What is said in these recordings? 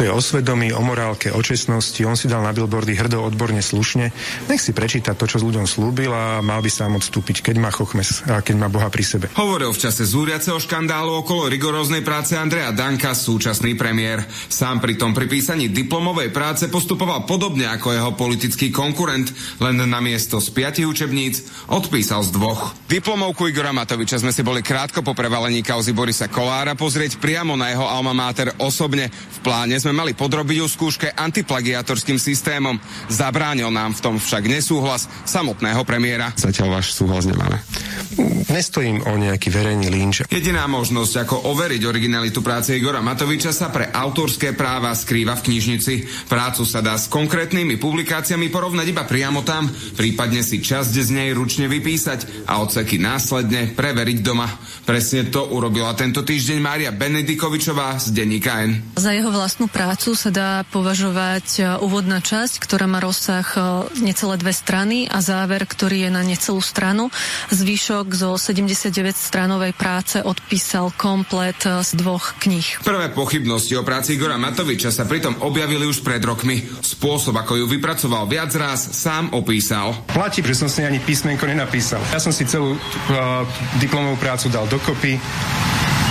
Toto je o svedomí, o morálke, o čestnosti. On si dal na billboardy hrdo, odborne, slušne. Nech si prečíta to, čo s ľuďom slúbil a mal by sám odstúpiť, keď má chochmes a keď má Boha pri sebe. Hovoril v čase zúriaceho škandálu okolo rigoróznej práce Andreja Danka, súčasný premiér. Sám pri tom pri písaní diplomovej práce postupoval podobne ako jeho politický konkurent, len na miesto z piatich učebníc odpísal z dvoch. Diplomovku Igora Matoviča sme si boli krátko po prevalení kauzy Borisa Kolára pozrieť priamo na jeho alma mater osobne. V pláne sme mali podrobiť ju skúške antiplagiatorským systémom. Zabránil nám v tom však nesúhlas samotného premiéra. Zatiaľ váš súhlas nemáme. Nestojím o nejaký verejný lynč. Jediná možnosť, ako overiť originalitu práce Igora Matoviča, sa pre autorské práva skrýva v knižnici. Prácu sa dá s konkrétnymi publikáciami porovnať iba priamo tam, prípadne si časť z nej ručne vypísať a odseky následne preveriť doma. Presne to urobila tento týždeň Mária Benedikovičová z denníka N. Za jeho vlastnú prácu sa dá považovať e, úvodná časť, ktorá má rozsah e, necelé dve strany a záver, ktorý je na necelú stranu. Zvyšok zo 79 stranovej práce odpísal komplet e, z dvoch kníh. Prvé pochybnosti o práci Igora Matoviča sa pritom objavili už pred rokmi. Spôsob, ako ju vypracoval viac raz, sám opísal. Platí, že som si ani písmenko nenapísal. Ja som si celú uh, diplomovú prácu dal dokopy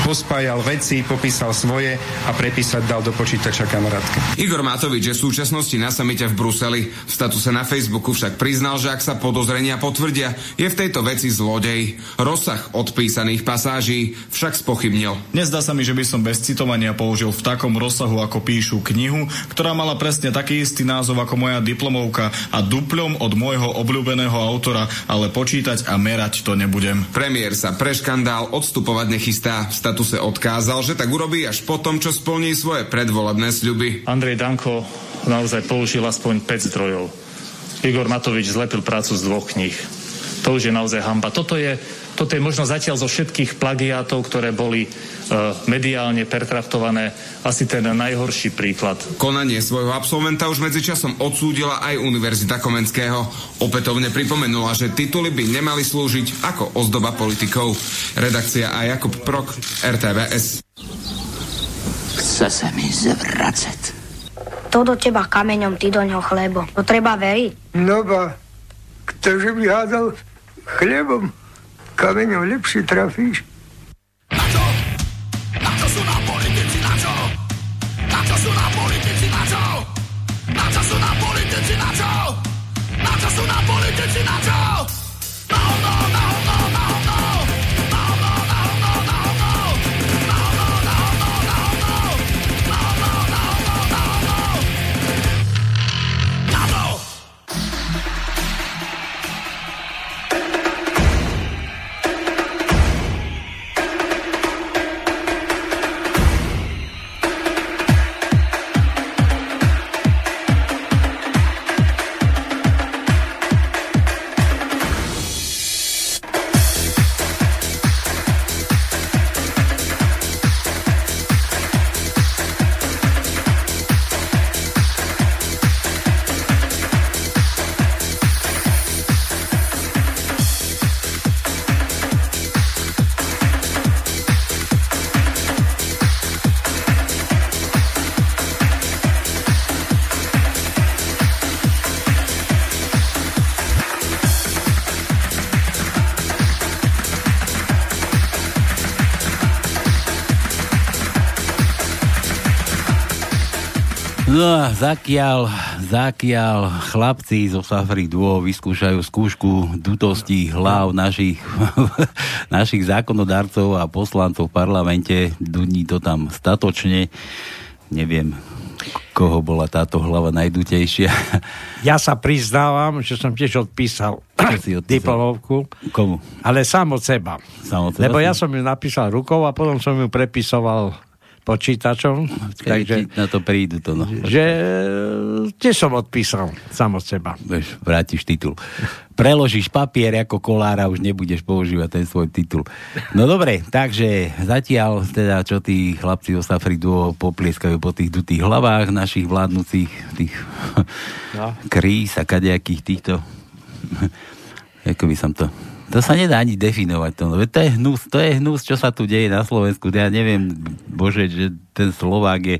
pospájal veci, popísal svoje a prepísať dal do počítača kamarátke. Igor Matovič je v súčasnosti na samite v Bruseli. V statuse na Facebooku však priznal, že ak sa podozrenia potvrdia, je v tejto veci zlodej. Rozsah odpísaných pasáží však spochybnil. Nezdá sa mi, že by som bez citovania použil v takom rozsahu, ako píšu knihu, ktorá mala presne taký istý názov ako moja diplomovka a duplom od môjho obľúbeného autora, ale počítať a merať to nebudem. Premiér sa pre škandál odstupovať nechystá. V statuse odkázal, že tak urobí až po tom, čo splní svoje predvolebné sľuby. Andrej Danko naozaj použil aspoň 5 zdrojov. Igor Matovič zlepil prácu z dvoch kníh. To už je naozaj hamba. Toto je, toto je možno zatiaľ zo všetkých plagiátov, ktoré boli uh, mediálne pertraktované, asi ten najhorší príklad. Konanie svojho absolventa už medzičasom odsúdila aj Univerzita Komenského. Opätovne pripomenula, že tituly by nemali slúžiť ako ozdoba politikov. Redakcia a Jakub Prok, RTVS. Chce sa mi zvracať. To do teba kameňom, ty do ňoho chlebo. To treba veriť. No ba, ktože by hádal chlebom, kameňom lepšie trafíš. Na no, no, no, zakiaľ, zakiaľ chlapci zo Safari Duo vyskúšajú skúšku dutosti hlav našich, našich zákonodarcov a poslancov v parlamente, dudní to tam statočne. Neviem, koho bola táto hlava najdutejšia. Ja sa priznávam, že som tiež odpísal, odpísal? diplomovku. Komu? Ale sám od seba. Sám od seba Lebo ja som ju napísal rukou a potom som ju prepisoval počítačom. Takže... Na to prídu to, no. Že tiež som odpísal od seba. Vieš, vrátiš titul. Preložíš papier ako kolára, už nebudeš používať ten svoj titul. No dobre, takže zatiaľ teda, čo tí chlapci zo Safri Duo poplieskajú po tých dutých hlavách našich vládnúcich tých No. kríz a kadejakých týchto ako by som to To sa nedá ani definovať. To, to je hnus, to je hnus, čo sa tu deje na Slovensku. Ja neviem, bože, že ten Slovák je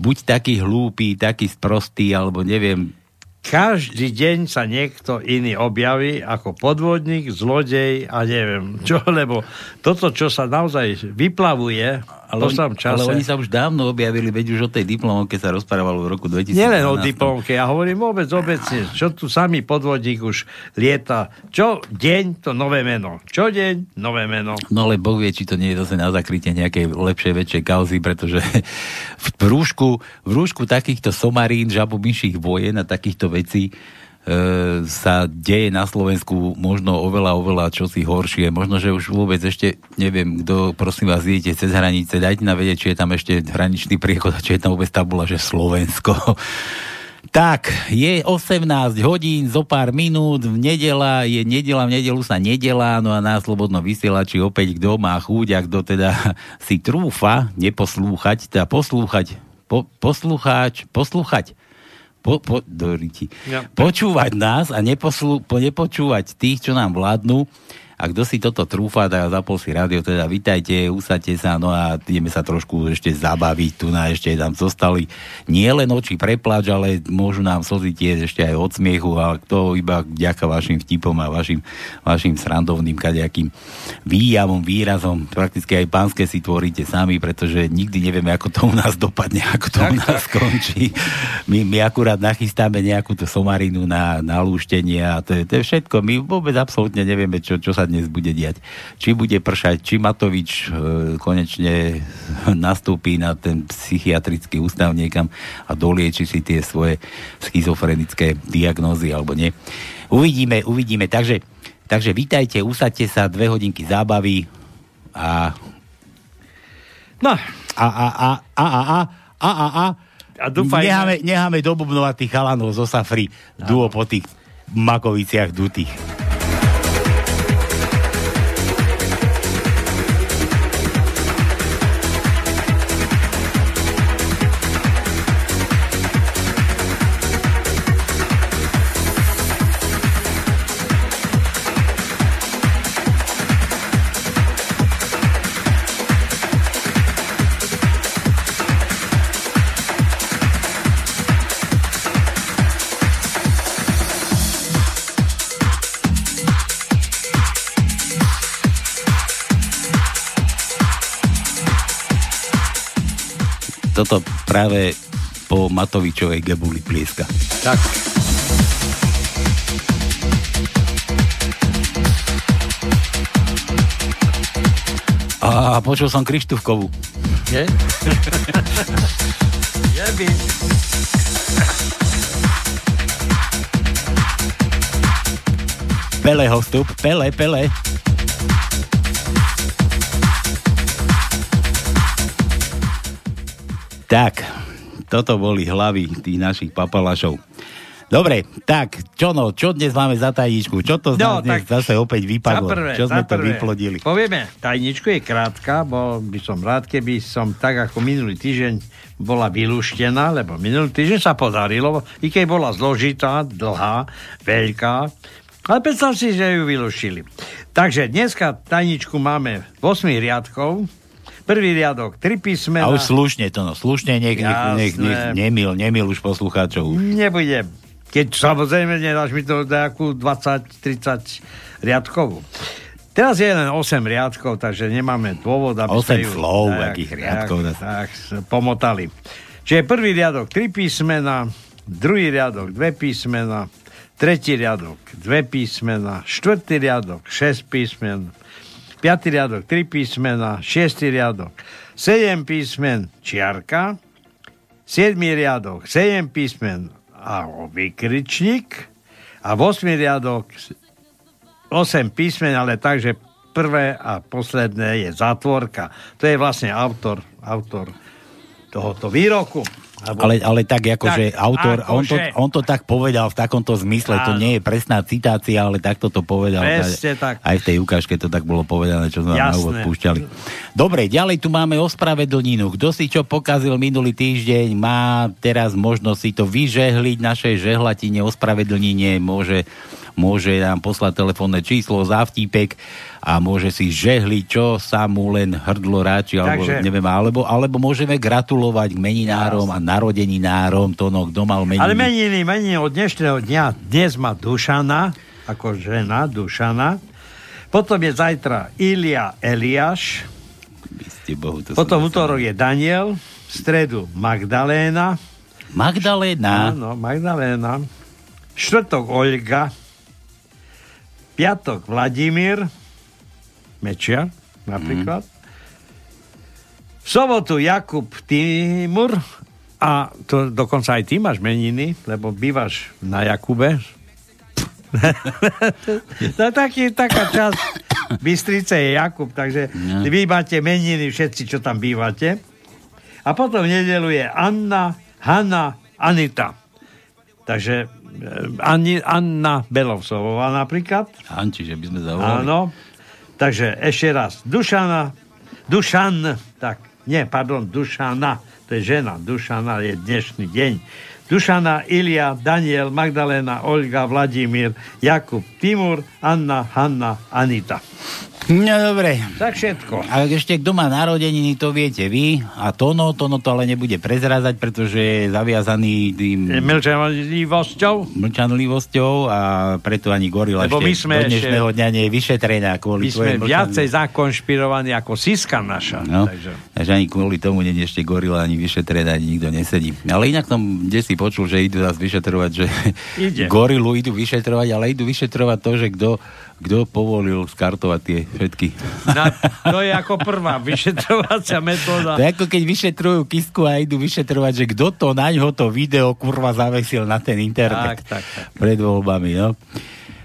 buď taký hlúpy, taký sprostý, alebo neviem, každý deň sa niekto iný objaví ako podvodník, zlodej a neviem čo, lebo toto, čo sa naozaj vyplavuje ale, oni, čase... ale oni sa už dávno objavili, veď už o tej diplomovke sa rozprávalo v roku 2012. Nielen o diplomovke, ja hovorím vôbec obecne, čo tu samý podvodník už lieta. Čo deň, to nové meno. Čo deň, nové meno. No ale Boh vie, či to nie je zase na zakrytie nejakej lepšej, väčšej kauzy, pretože v rúšku, v rúšku takýchto somarín, žabomyších vojen a takýchto vecí sa deje na Slovensku možno oveľa, oveľa čosi horšie. Možno, že už vôbec ešte, neviem, kto prosím vás idete cez hranice, dajte na vedieť, či je tam ešte hraničný priechod a či je tam vôbec tabula, že Slovensko. Tak, je 18 hodín, zo pár minút, v nedela, je nedela, v nedelu sa nedela, no a na slobodno vysielači opäť kto má chúť a kto teda si trúfa neposlúchať, teda poslúchať, po, poslúchať, poslúchať po, po, do ja. počúvať nás a neposlu, po, nepočúvať tých, čo nám vládnu, a kto si toto trúfa, tak zapol si rádio, teda vitajte, usadte sa, no a ideme sa trošku ešte zabaviť, tu na ešte tam zostali nie len oči prepláč, ale môžu nám slzy tiež ešte aj od smiechu, ale to iba vďaka vašim vtipom a vašim, vašim srandovným kadejakým výjavom, výrazom. Prakticky aj pánske si tvoríte sami, pretože nikdy nevieme, ako to u nás dopadne, ako to tak, u nás tak. skončí. My, my akurát nachystáme nejakú tú somarinu na, na lúštenie a to je, to je všetko. My vôbec absolútne nevieme, čo, čo sa dnes bude diať. Či bude pršať, či Matovič e, konečne nastúpi na ten psychiatrický ústav niekam a dolieči si tie svoje schizofrenické diagnózy alebo nie. Uvidíme, uvidíme. Takže, takže vítajte, usadte sa, dve hodinky zábavy a No. A, a, a, a, a, a, a, a, a, a dúfajme. Necháme, necháme dobubnovať tých chalanov zo Safry duo po tých makoviciach dutých. Toto práve po Matovičovej gebuli plieska. Tak. A počul som Krištúvkovú. Je? Je by. Peleho vstup, Pele, Pele. Tak, toto boli hlavy tých našich papalašov. Dobre, tak, čo no, čo dnes máme za tajničku? Čo to no, dnes zase opäť vypadlo? Prvé, čo sme to prvé. vyplodili? Povieme, tajničku je krátka, bol by som rád, keby som tak ako minulý týždeň bola vylúštená, lebo minulý týždeň sa podarilo, i keď bola zložitá, dlhá, veľká, ale predstav si, že ju vylúšili. Takže dneska tajničku máme 8 riadkov, Prvý riadok, tri písmena. A už slušne to, no, slušne, nech, nech, nech, nech nemil, nemil už poslucháčov. Nebudem. Keď samozrejme nedáš mi to nejakú 20-30 riadkovú. Teraz je len 8 riadkov, takže nemáme dôvod, aby 8 ju, slov, tak, akých riadkov. Tak, tak, pomotali. Čiže prvý riadok, tri písmena, druhý riadok, dve písmena, tretí riadok, dve písmena, štvrtý riadok, šesť písmen, 5. riadok 3 písmena, 6. riadok 7 písmen čiarka, 7. riadok 7 písmen a vykričník a 8. riadok 8 písmen, ale takže prvé a posledné je zatvorka. To je vlastne autor, autor tohoto výroku. Ale, ale tak ako, tak, že autor, ako on, to, on to tak povedal v takomto zmysle, áno. to nie je presná citácia, ale takto to povedal. Presne tak. Aj v tej ukážke to tak bolo povedané, čo sme na úvod púšťali. Dobre, ďalej tu máme ospravedlninu. Kto si čo pokazil minulý týždeň, má teraz možnosť si to vyžehliť našej žehlatine, ospravedlnenie, môže môže nám poslať telefónne číslo za vtípek a môže si žehliť, čo sa mu len hrdlo ráči, alebo Takže- neviem, alebo, alebo môžeme gratulovať meninárom a narodeninárom, to no, kto mal meniny. Ale meniny, meniny od dnešného dňa. Dnes má Dušana, ako žena Dušana. Potom je zajtra Ilia Eliáš. Bohu, to Potom útorok je Daniel. V stredu Magdaléna. Magdaléna. Áno, Magdaléna. Štvrtok Olga. Piatok Vladimír. Mečiar napríklad. V sobotu Jakub Timur. A to dokonca aj ty máš meniny, lebo bývaš na Jakube. je taký, taká časť Bystrice je Jakub, takže No. vy máte meniny všetci, čo tam bývate. A potom v nedelu je Anna, Hanna, Anita. Takže Ani, Anna Belovsovová napríklad. Anči, že by sme zavolali. Áno. Takže ešte raz. Dušana, Dušan, tak, nie, pardon, Dušana, to je žena, Dušana je dnešný deň. Dušana, Ilia, Daniel, Magdalena, Olga, Vladimír, Jakub, Timur, Anna, Hanna, Anita. No dobre. Tak všetko. A ešte kto má narodeniny, to viete vy. A Tono, Tono to ale nebude prezrázať, pretože je zaviazaný tým Mlčanlivosťou? mlčanlivosťou a preto ani gorila Lebo ešte my sme do dnešného dňa nie je vyšetrená kvôli My sme viacej zakonšpirovaní ako Siska naša. No, Takže... takže ani kvôli tomu nie ešte gorila, ani vyšetrená, ani nikto nesedí. Ale inak som kde si počul, že idú nás vyšetrovať, že Ide. gorilu idú vyšetrovať, ale idú vyšetrovať to, že kto kto povolil skartovať tie všetky. Na, to je ako prvá vyšetrovacia metóda. To je ako keď vyšetrujú kisku a idú vyšetrovať, že kto to na ňo to video kurva zavesil na ten internet. Tak, tak, tak. Pred voľbami, no.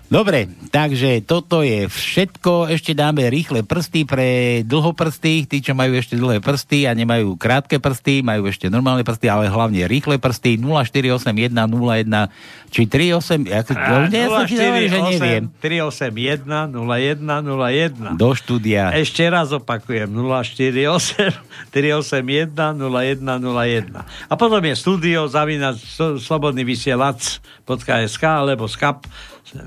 Dobre, takže toto je všetko. Ešte dáme rýchle prsty pre dlhoprsty, tí, čo majú ešte dlhé prsty a nemajú krátke prsty, majú ešte normálne prsty, ale hlavne rýchle prsty 0481 01 či 38, ako, ja, ja som ti hovoril, že neviem. 381 01 01. Do štúdia. Ešte raz opakujem 048 381 0101. A potom je studio zavínať slobodný vysielač.sk alebo skap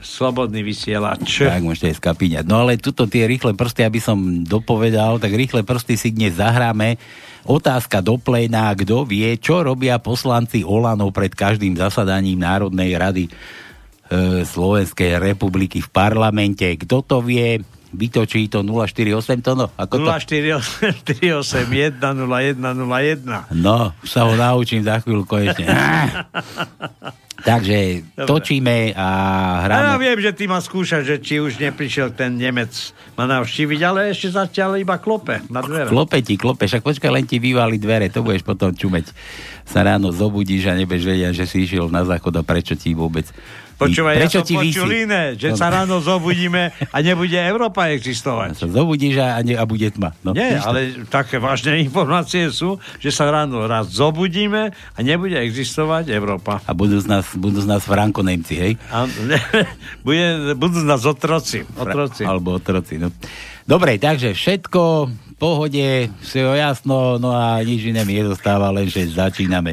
slobodný vysielač. Tak môžete aj skapíňať. No ale tuto tie rýchle prsty, aby som dopovedal, tak rýchle prsty si dnes zahráme. Otázka do pléna, kto vie, čo robia poslanci Olano pred každým zasadaním Národnej rady e, Slovenskej republiky v parlamente. Kto to vie, vytočí to 048 to no. Ako to? 048 381 0101. No, už sa ho naučím za chvíľu konečne. Takže Dobre. točíme a A ja hráme. viem, že ty ma skúšaš, že či už neprišiel ten Nemec ma navštíviť, ale ešte zatiaľ iba klope na dvere. Klope ti, klope, však počkaj, len ti vyvali dvere, to budeš potom čumeť. Sa ráno zobudíš a nebudeš vedieť, že si išiel na záchod a prečo ti vôbec... Počúvaj, ja som počul visí? iné, že No. sa ráno zobudíme a nebude Európa existovať. Sa zobudíš a, ne, a bude tma. No, Nie, ale také vážne informácie sú, že sa ráno raz zobudíme a nebude existovať Európa. A budú z nás, budú z nás Frankonemci, hej? A, ne, bude, budú z nás otroci. otroci. Alebo otroci, no. Dobre, takže všetko v pohode, všetko jasno, no a nič iné mi nedostáva, len že začíname.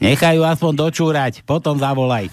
Nechajú aspoň dočúrať, potom zavolaj.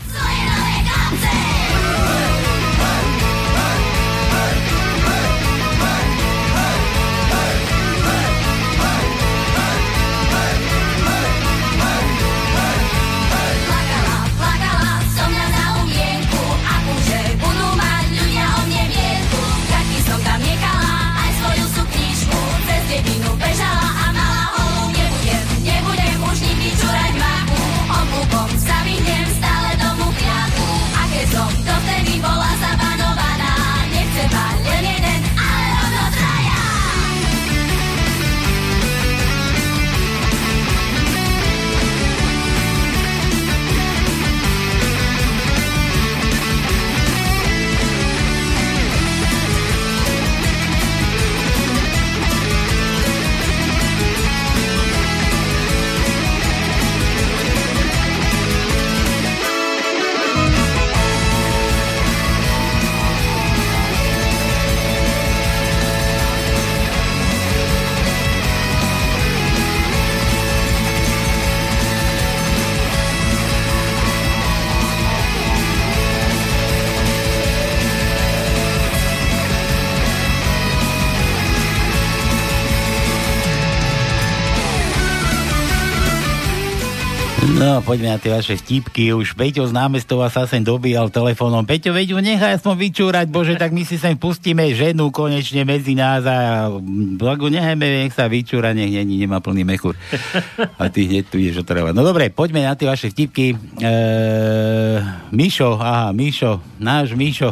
Poďme na tie vaše vtipky. Už Peťo z námestova sa sem dobíjal telefónom. Peťo, veď ju nechaj aspoň vyčúrať, bože, tak my si sem pustíme ženu konečne medzi nás a blagu nechajme, nech sa vyčúra, nech není, nemá plný mechúr. A ty hneď tu ideš otravať. No dobre, poďme na tie vaše vtipky. E, Mišo, aha, Mišo, náš Mišo.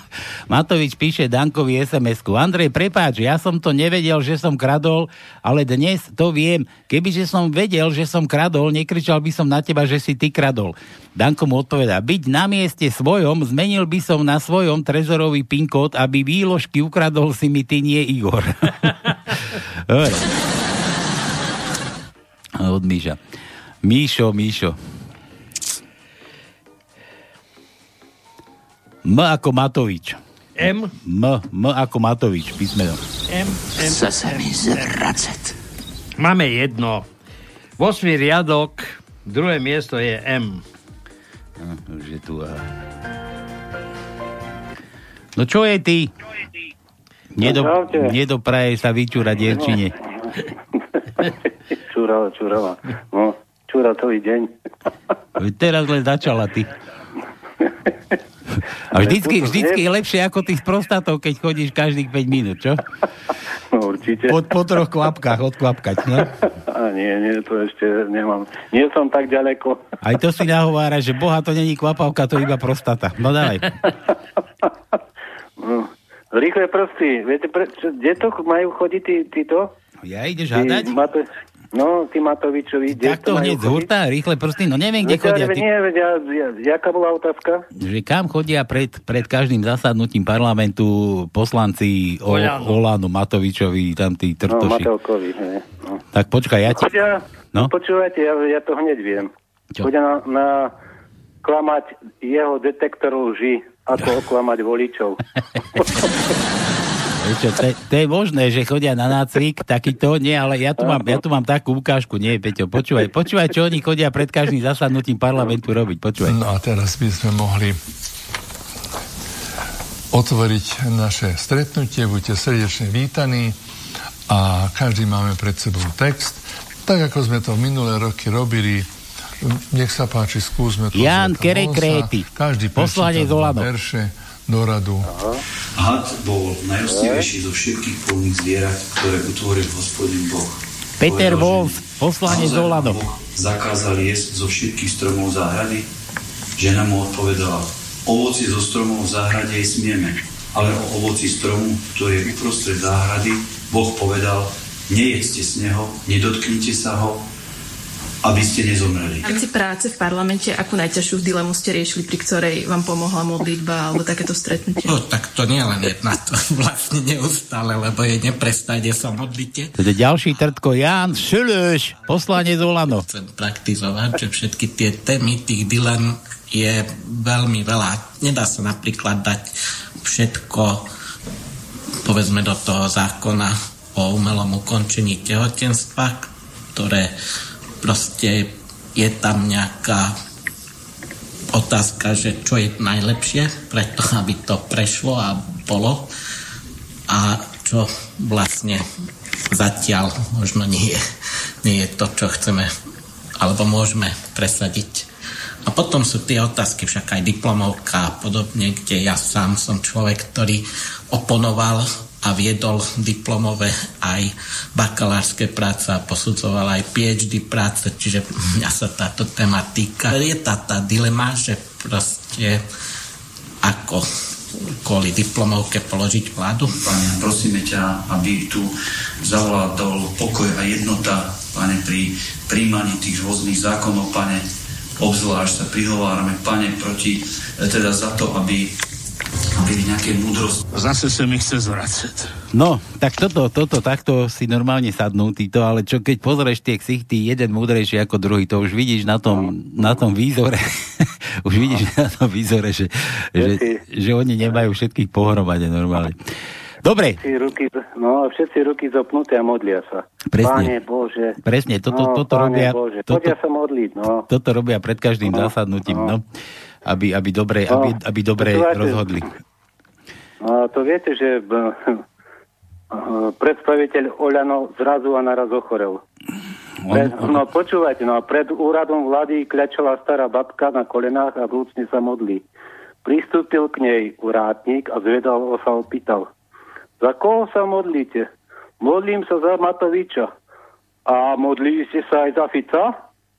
Matovič píše Dankovi SMS-ku. Andrej, prepáč, ja som to nevedel, že som kradol, ale dnes to viem. Kebyže som vedel, že som kradol, nekričal by som na teba, že si ty kradol. Danko mu odpovedá, byť na mieste svojom, zmenil by som na svojom trezorový PIN kód, aby výložky ukradol si mi ty, nie Igor. Od Míša. Míšo, Míšo. M ako Matovič. M? M, M ako Matovič, písmeno. M, M, Chce se mi zvracet. Máme jedno. 8 riadok, druhé miesto je M. No, už je tu, aha. No čo je ty? Nedo, Čaute. nedopraje sa vyčúrať dievčine. Čúrala, čúrala. No, čúra celý deň. Teraz len začala ty. A vždycky, vždycky je lepšie ako tých prostatov, keď chodíš každých 5 minút, čo? No, určite. Po, po troch kvapkách odkvapkať, no? Nie, nie, to ešte nemám. Nie som tak ďaleko. Aj to si nahovára, že boha to není kvapavka, to iba prostata. No dávaj. No. Rýchle prsty. Viete, pre, čo, kde to majú chodiť tí, títo? Ja ideš Tí hádať? No, tí Matovičovi. Tak to hneď z hurta, rýchle prsty, no neviem, kde Viete, chodia. Ty, Nie, ja, jaká bola otázka? že kam chodia pred, pred každým zasadnutím parlamentu poslanci o. Olano, Matovičovi, tam tí No, trtoši. Matelkovi. hej, No. tak počkaj, ja ti... Chodia, No? počúvajte, ja, ja to hneď viem. Čo? Chodia na, na klamať jeho detektor lži, ako oklamať voličov. Čo, to, je- to je možné, že chodia na nácvik, takýto, nie, ale ja tu mám, ja tu mám takú ukážku, nie, Peťo, počúvaj, počúvaj, čo oni chodia pred každým zasadnutím parlamentu robiť, počúvaj. No a teraz by sme mohli otvoriť naše stretnutie. Buďte srdečne vítaní a každý máme pred sebou text. Tak ako sme to minulé roky robili, nech sa páči, skúsme to. Jan Zlata Kerej Mosa. Kréty, Každý poslanec Olano. verše do radu. Had bol najostivejší zo všetkých polných zvierat, ktoré utvoril hospodin Boh. Peter Wolf, poslanec Olano. Boh zakázal jesť zo všetkých stromov záhrady? Žena mu odpovedala, ovoci zo stromov v záhrade smieme, ale o ovoci stromu, ktorý je uprostred záhrady, Boh povedal, nejedzte z neho, nedotknite sa ho, aby ste nezomreli. V rámci práce v parlamente, akú najťažšiu dilemu ste riešili, pri ktorej vám pomohla modlitba alebo takéto stretnutie? No tak to nie len jedna, to vlastne neustále, lebo je neprestane sa modlite. To je ďalší trtko, Jan Šuleš, poslanec Olano. Chcem praktizovať, že všetky tie témy tých dilem je veľmi veľa. Nedá sa napríklad dať všetko povedzme do toho zákona o umelom ukončení tehotenstva, ktoré proste je tam nejaká otázka, že čo je najlepšie preto, aby to prešlo a bolo a čo vlastne zatiaľ možno nie je, nie je to, čo chceme alebo môžeme presadiť. A potom sú tie otázky, však aj diplomovka a podobne, kde ja sám som človek, ktorý oponoval a viedol diplomové aj bakalárske práce a posudzoval aj PhD práce, čiže mňa sa táto téma týka. Je tá, tá dilema, že proste ako kvôli diplomovke položiť vládu. Pane, prosíme ťa, aby tu zavládol pokoj a jednota, pane, pri príjmaní tých rôznych zákonov, pane, obzvlášť sa prihovárame, pane, proti, e, teda za to, aby, aby nejaké múdrosti. Zase se mi chce zvracet. No, tak toto, toto, takto si normálne sadnú títo, ale čo keď pozrieš tie ksichty, jeden múdrejší ako druhý, to už vidíš na tom, na tom výzore, už vidíš na tom výzore, že, že, že oni nemajú všetkých pohromade normálne. Dobre, Všetci ruky, no, všetci ruky zopnuté a modlia sa. Presne. Páne Bože. Presne, toto- no, toto Páne robia- Bože. toto- Poďa sa modliť, no. toto robia pred každým No, zasadnutím, no. Aby, aby dobre, No, aby, aby dobre počúvajte. rozhodli. No, to viete, že predstaviteľ Oľano zrazu a naraz ochorel. Pred, no počúvajte, no a pred úradom vlády kľačala stará babka na kolenách a vrúcne sa modlí. Pristúpil k nej urátnik a zvedal sa opýtal. Za koho sa modlíte? Modlím sa za Matoviča. A modlili ste sa aj za Fica?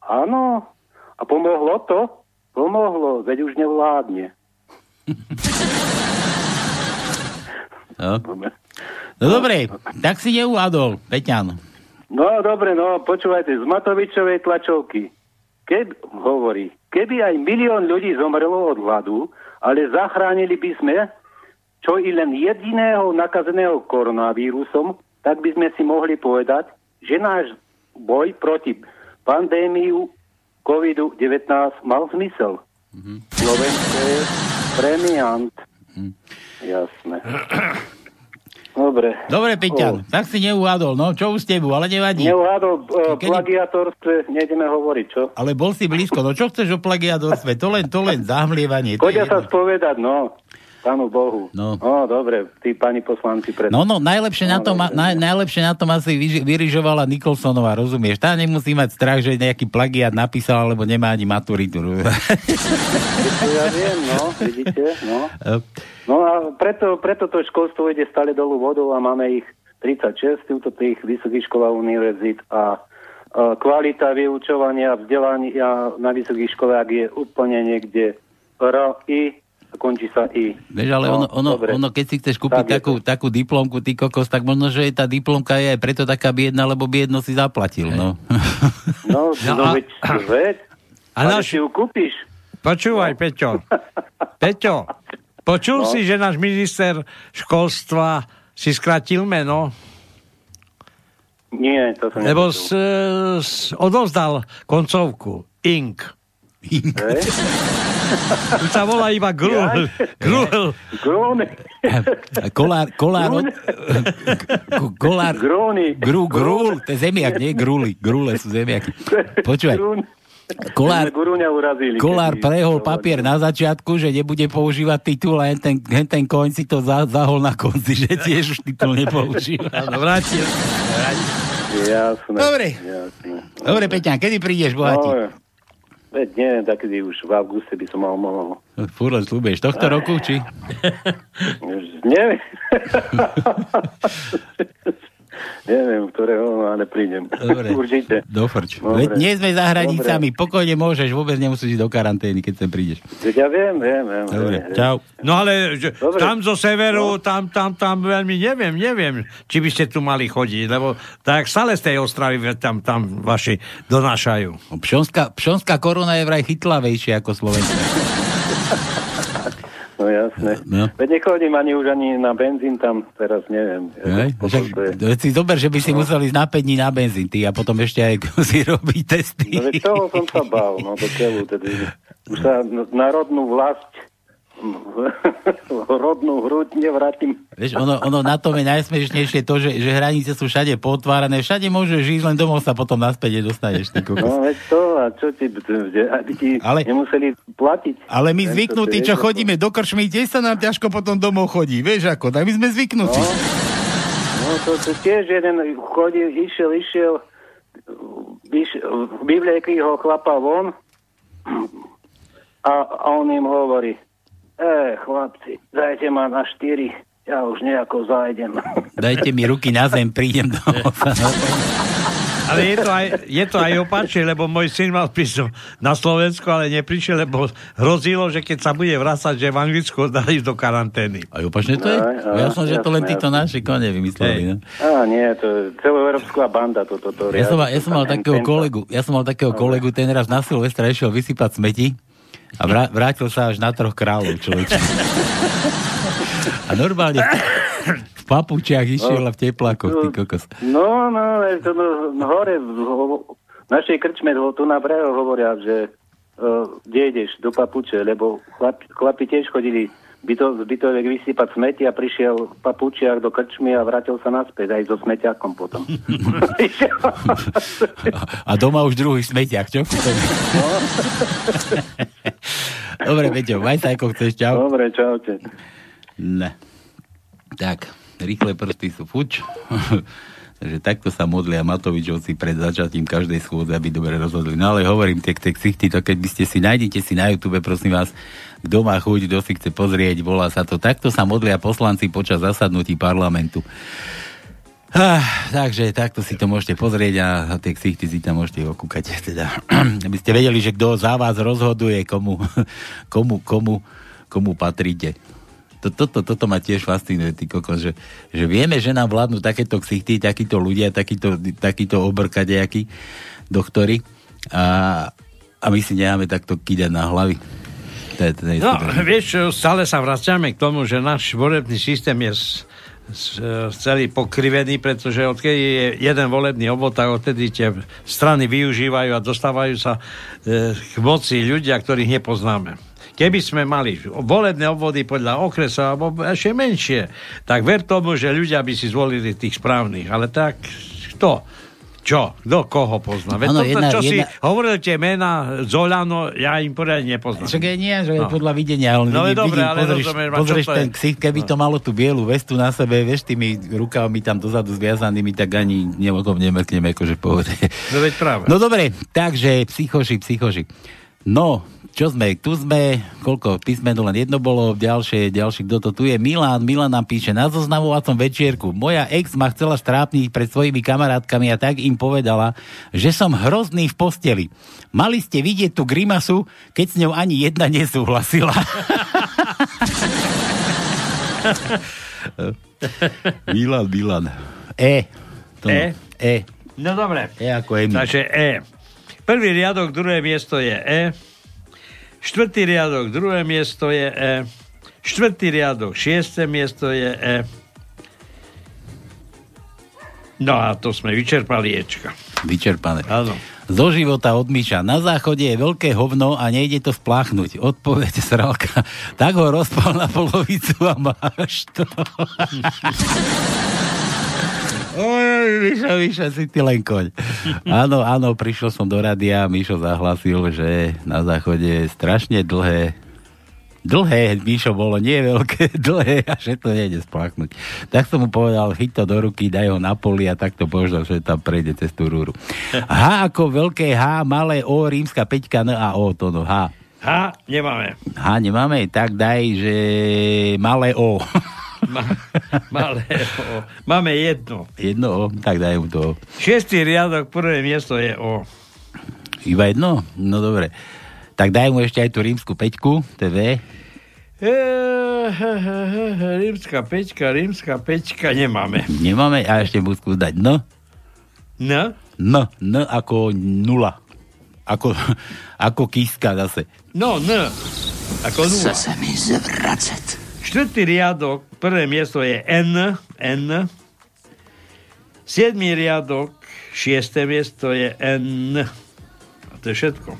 Áno. A pomohlo to? Pomohlo, veď už nevládne. No. no dobre, tak si neuvádol, Peťan. No dobre, no počúvajte, z Matovičovej tlačovky. Keď hovorí, keby aj milión ľudí zomrelo od hladu, ale zachránili by sme čo i len jediného nakazeného koronavírusom, tak by sme si mohli povedať, že náš boj proti pandémiu COVID-19 mal zmysel. Mm-hmm. Slovensko je premiant. Mm. Jasné. Dobre. Dobre, Peťan, oh. tak si neuhádol, no, čo už s tebou, ale nevadí. Neuhádol, o Kedy... plagiatorstve nejdeme hovoriť, čo? Ale bol si blízko, no čo chceš o plagiatorstve? To len, to len zahmlievanie. Chodia sa spovedať, no. Pánu Bohu. No. no, dobre, tí pani poslanci pred... No, no, najlepšie, no, na tom, na, najlepšie na tom asi vyrižovala Nikolsonová, rozumieš? Tá nemusí mať strach, že nejaký plagiat napísal, alebo nemá ani maturitu. ja viem, no, vidíte, no. No a preto, preto to školstvo ide stále dolu vodou a máme ich 36, týchto tých vysokých škôl a univerzít a kvalita vyučovania a vzdelania na vysokých školách je úplne niekde R, I, a končí sa I. Vieš, ale no, ono, ono, ono, keď si chceš kúpiť takú, takú diplomku, ty kokos, tak možno, že tá diplomka je aj preto taká biedna, lebo biedno si zaplatil, no. No, no, no veď, veď. A náš... si ju kúpiš. Počúvaj, no. Peťo. Peťo, počul no. si, že náš minister školstva si skratil meno? Nie, to som Lebo s, s, odovzdal koncovku. Ink. Ink. Hey? Už sa volá iba Grul. Grul. Grul. Kolár, kolár, kolár, Gróny. Gru, grul, to je zemiak, nie gruli. Grule sú zemiaky. Počúvaj. Kolár, kolár prehol papier na začiatku, že nebude používať titul a ten, ten koň si to za, zahol na konci, že tiež už titul nepoužíva. No, vrátil. Jasné. Dobre. Jasné. Dobre, Peťan, kedy prídeš, bohatí? No, Veď neviem, takedy už v auguste by som mal mohol. Fúr len slúbeš. Tohto roku, či? neviem. Neviem, ktorého, ale prídem. Dobre. Určite. Dofrč. Veď nie sme za hranicami, Dobre. pokojne môžeš, vôbec nemusíš ísť do karantény, keď sem prídeš. Ja viem, viem, viem. Dobre, viem, čau. No ale že, tam zo severu, no. tam, tam, tam veľmi neviem, neviem, či by ste tu mali chodiť, lebo tak stále z tej Ostravy tam, tam vaši donášajú. Pšonská, pšonská korona je vraj chytlavejšia ako Slovenská. No jasné. No. Veď nechodím ani už ani na benzín tam, teraz neviem. Hej, však, si zober, že by si no. musel ísť na 5 dní na benzín, ty, a potom ešte aj si robiť testy. No veď toho som sa bál, no do keľu, tedy. Už sa národnú vlast rodnú hruď nevrátim. Vieš, ono, ono na tom je najsmiešnejšie to, že, že hranice sú všade potvárané, všade môžeš žiť, len domov sa potom naspäť nedostaneš. Ty no veď to, a čo ti, aby ti ale, nemuseli platiť. Ale my zvyknutí, čo chodíme do krčmy, tiež sa nám ťažko potom domov chodí, vieš ako, tak my sme zvyknutí. No, no to, to tiež jeden chodí, išiel, išiel, išiel ho chlapa von a, a on im hovorí, E, chlapci, dajte ma na štyri, ja už nejako zajdem. Dajte mi ruky na zem, prídem do Ale je to, aj, je to aj opačne, lebo môj syn mal prísť na Slovensku, ale neprišiel, lebo hrozilo, že keď sa bude vrácať, že v Anglicku dali do karantény. A opačne to je? Aj, ja som, že to len títo naši kone vymysleli. Ne? Á, nie, to je celoeurópska banda. To, to, to, ja, som mal, ja som mal takého kolegu, ja som mal takého kolegu, ten raz na Silvestra išiel vysypať smeti a vrá, vrátil sa až na troch kráľov človek. A normálne v papučiach išiel no, a v teplákoch, ty kokos. No, no, to, no, hore v, našej krčme tu na brehu hovoria, že uh, kde ideš do papuče, lebo chlap, chlapi tiež chodili byto, bytovek vysypať smeti a prišiel v papučiach do krčmy a vrátil sa naspäť aj so smetiakom potom. a doma už druhý smetiak, čo? No. Dobre, Peťo, maj sa ako chceš, čau. Dobre, čaute. Ne. Tak, rýchle prsty sú fuč. Takže takto sa modlia Matovičovci pred začatím každej schôdze, aby dobre rozhodli. No ale hovorím, tie ksichty, to keď by ste si, nájdete si na YouTube, prosím vás, kto má chuť, kto si chce pozrieť, volá sa to. Takto sa modlia poslanci počas zasadnutí parlamentu. Ah, takže takto si to môžete pozrieť a, tie ksichty si tam môžete okúkať. Teda, aby ste vedeli, že kto za vás rozhoduje, komu, komu, komu, komu patríte to, toto, toto ma tiež fascinuje, ty kokos, že, že vieme, že nám vládnu takéto ksichty, takíto ľudia, takíto, takíto obrkadejakí doktory a, a my si necháme takto kýdať na hlavy. To je, to je no, vieš, stále sa vraciame k tomu, že náš volebný systém je celý pokrivený, pretože odkedy je jeden volebný obvod, tak odtedy tie strany využívajú a dostávajú sa e, k moci ľudia, ktorých nepoznáme. Keby sme mali volebné obvody podľa okresa, alebo ešte menšie, tak ver tomu, že ľudia by si zvolili tých správnych. Ale tak, kto? Čo? Kto koho pozná? Veď ano, toto, jedna, čo jedna... si hovoril tie mená Zolano, ja im poriadne nepoznám. Čo nie, že no. podľa videnia, ale no, vidím, dobre, ale pozrieš, rozumieš, pozrieš ten ksicht, keby no. to malo tú bielu vestu na sebe, vieš, tými rukami tam dozadu zviazanými, tak ani tom nemrkneme, akože pohode. No veď práve. No dobre, takže psychoši, psychoši. No, čo sme, tu sme, koľko písmenú len jedno bolo, ďalšie, ďalší, kto to tu je, Milan, Milan nám píše, na zoznamovacom večierku, moja ex ma chcela strápniť pred svojimi kamarátkami a tak im povedala, že som hrozný v posteli. Mali ste vidieť tú grimasu, keď s ňou ani jedna nesúhlasila. Milan, Milan. E. To, e? E. No dobre. E ako Emi. Takže E. Prvý riadok, druhé miesto je E. Štvrtý riadok, druhé miesto je E. Štvrtý riadok, šiesté miesto je E. No a to sme vyčerpali Ečka. Vyčerpané. Áno. Zo života od Myša. Na záchode je veľké hovno a nejde to spláchnuť. Odpoveď sralka. Tak ho rozpal na polovicu a máš to. Mišo, Mišo, si ty len koň. Áno, áno, prišiel som do radia, Mišo zahlasil, že na záchode je strašne dlhé dlhé, Mišo bolo nie veľké, dlhé a že to nejde spláchnuť. Tak som mu povedal, chyť to do ruky, daj ho na poli a takto poždal, že tam prejde cez tú rúru. H ako veľké H, malé O, rímska peťka, N a O, to no H. H nemáme. H nemáme, tak daj, že malé O. malé O. Máme jedno. Jedno O, tak daj mu to Šiestý riadok, prvé miesto je O. Iba jedno? No dobre. Tak daj mu ešte aj tú rímsku peťku, to je V. E, rímska peťka, rímska peťka nemáme. Nemáme a ešte mu skús dať N. N? N, N ako nula. Ako, ako kíska zase. No, N. Ako nula. Chce sa mi zvracať. Štvrtý riadok, prvé miesto je N, N. Siedmý riadok, šiesté miesto je N. A to je všetko.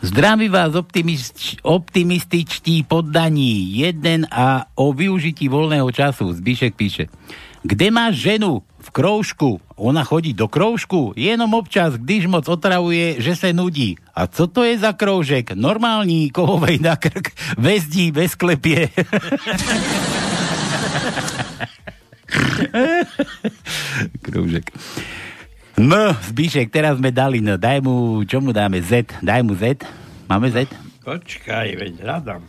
Zdraví vás optimist, optimističtí poddaní. Jeden a o využití voľného času. Zbyšek píše. Kde máš ženu? V kroužku. Ona chodí do kroužku? Jenom občas, když moc otravuje, že se nudí. A co to je za kroužek? Normální, kovovej na krk, vezdí, bez klepie. kroužek. No, Zbíšek, teraz sme dali, no daj mu, čo mu dáme, Z, daj mu Z. Máme Z? Počkaj, veď hľadám.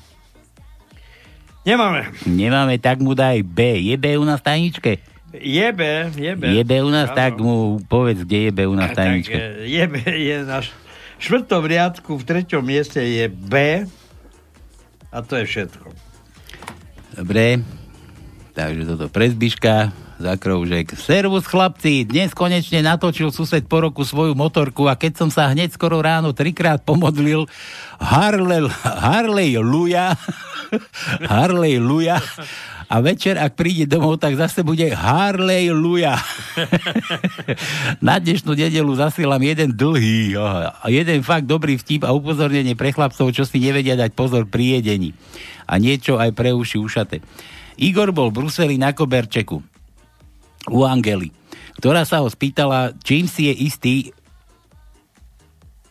Nemáme. Nemáme, tak mu daj B. Je B u nás tajničke? Je B, je B. Je B u nás, ano. tak mu povedz, kde je B u nás v tajničke. Je v štvrtom riadku, v treťom mieste je B a to je všetko. Dobre, takže toto prezbiška za kroužek. Servus chlapci, dnes konečne natočil sused po roku svoju motorku a keď som sa hneď skoro ráno trikrát pomodlil Harley, Harley Luja Harley Luja. A večer, ak príde domov, tak zase bude Harley Luja. Na dnešnú nedelu zasielam jeden dlhý jeden fakt dobrý vtip a upozornenie pre chlapcov, čo si nevedia dať pozor pri jedení. A niečo aj pre uši ušate. Igor bol v Bruseli na koberčeku u Angely, ktorá sa ho spýtala, čím si je istý,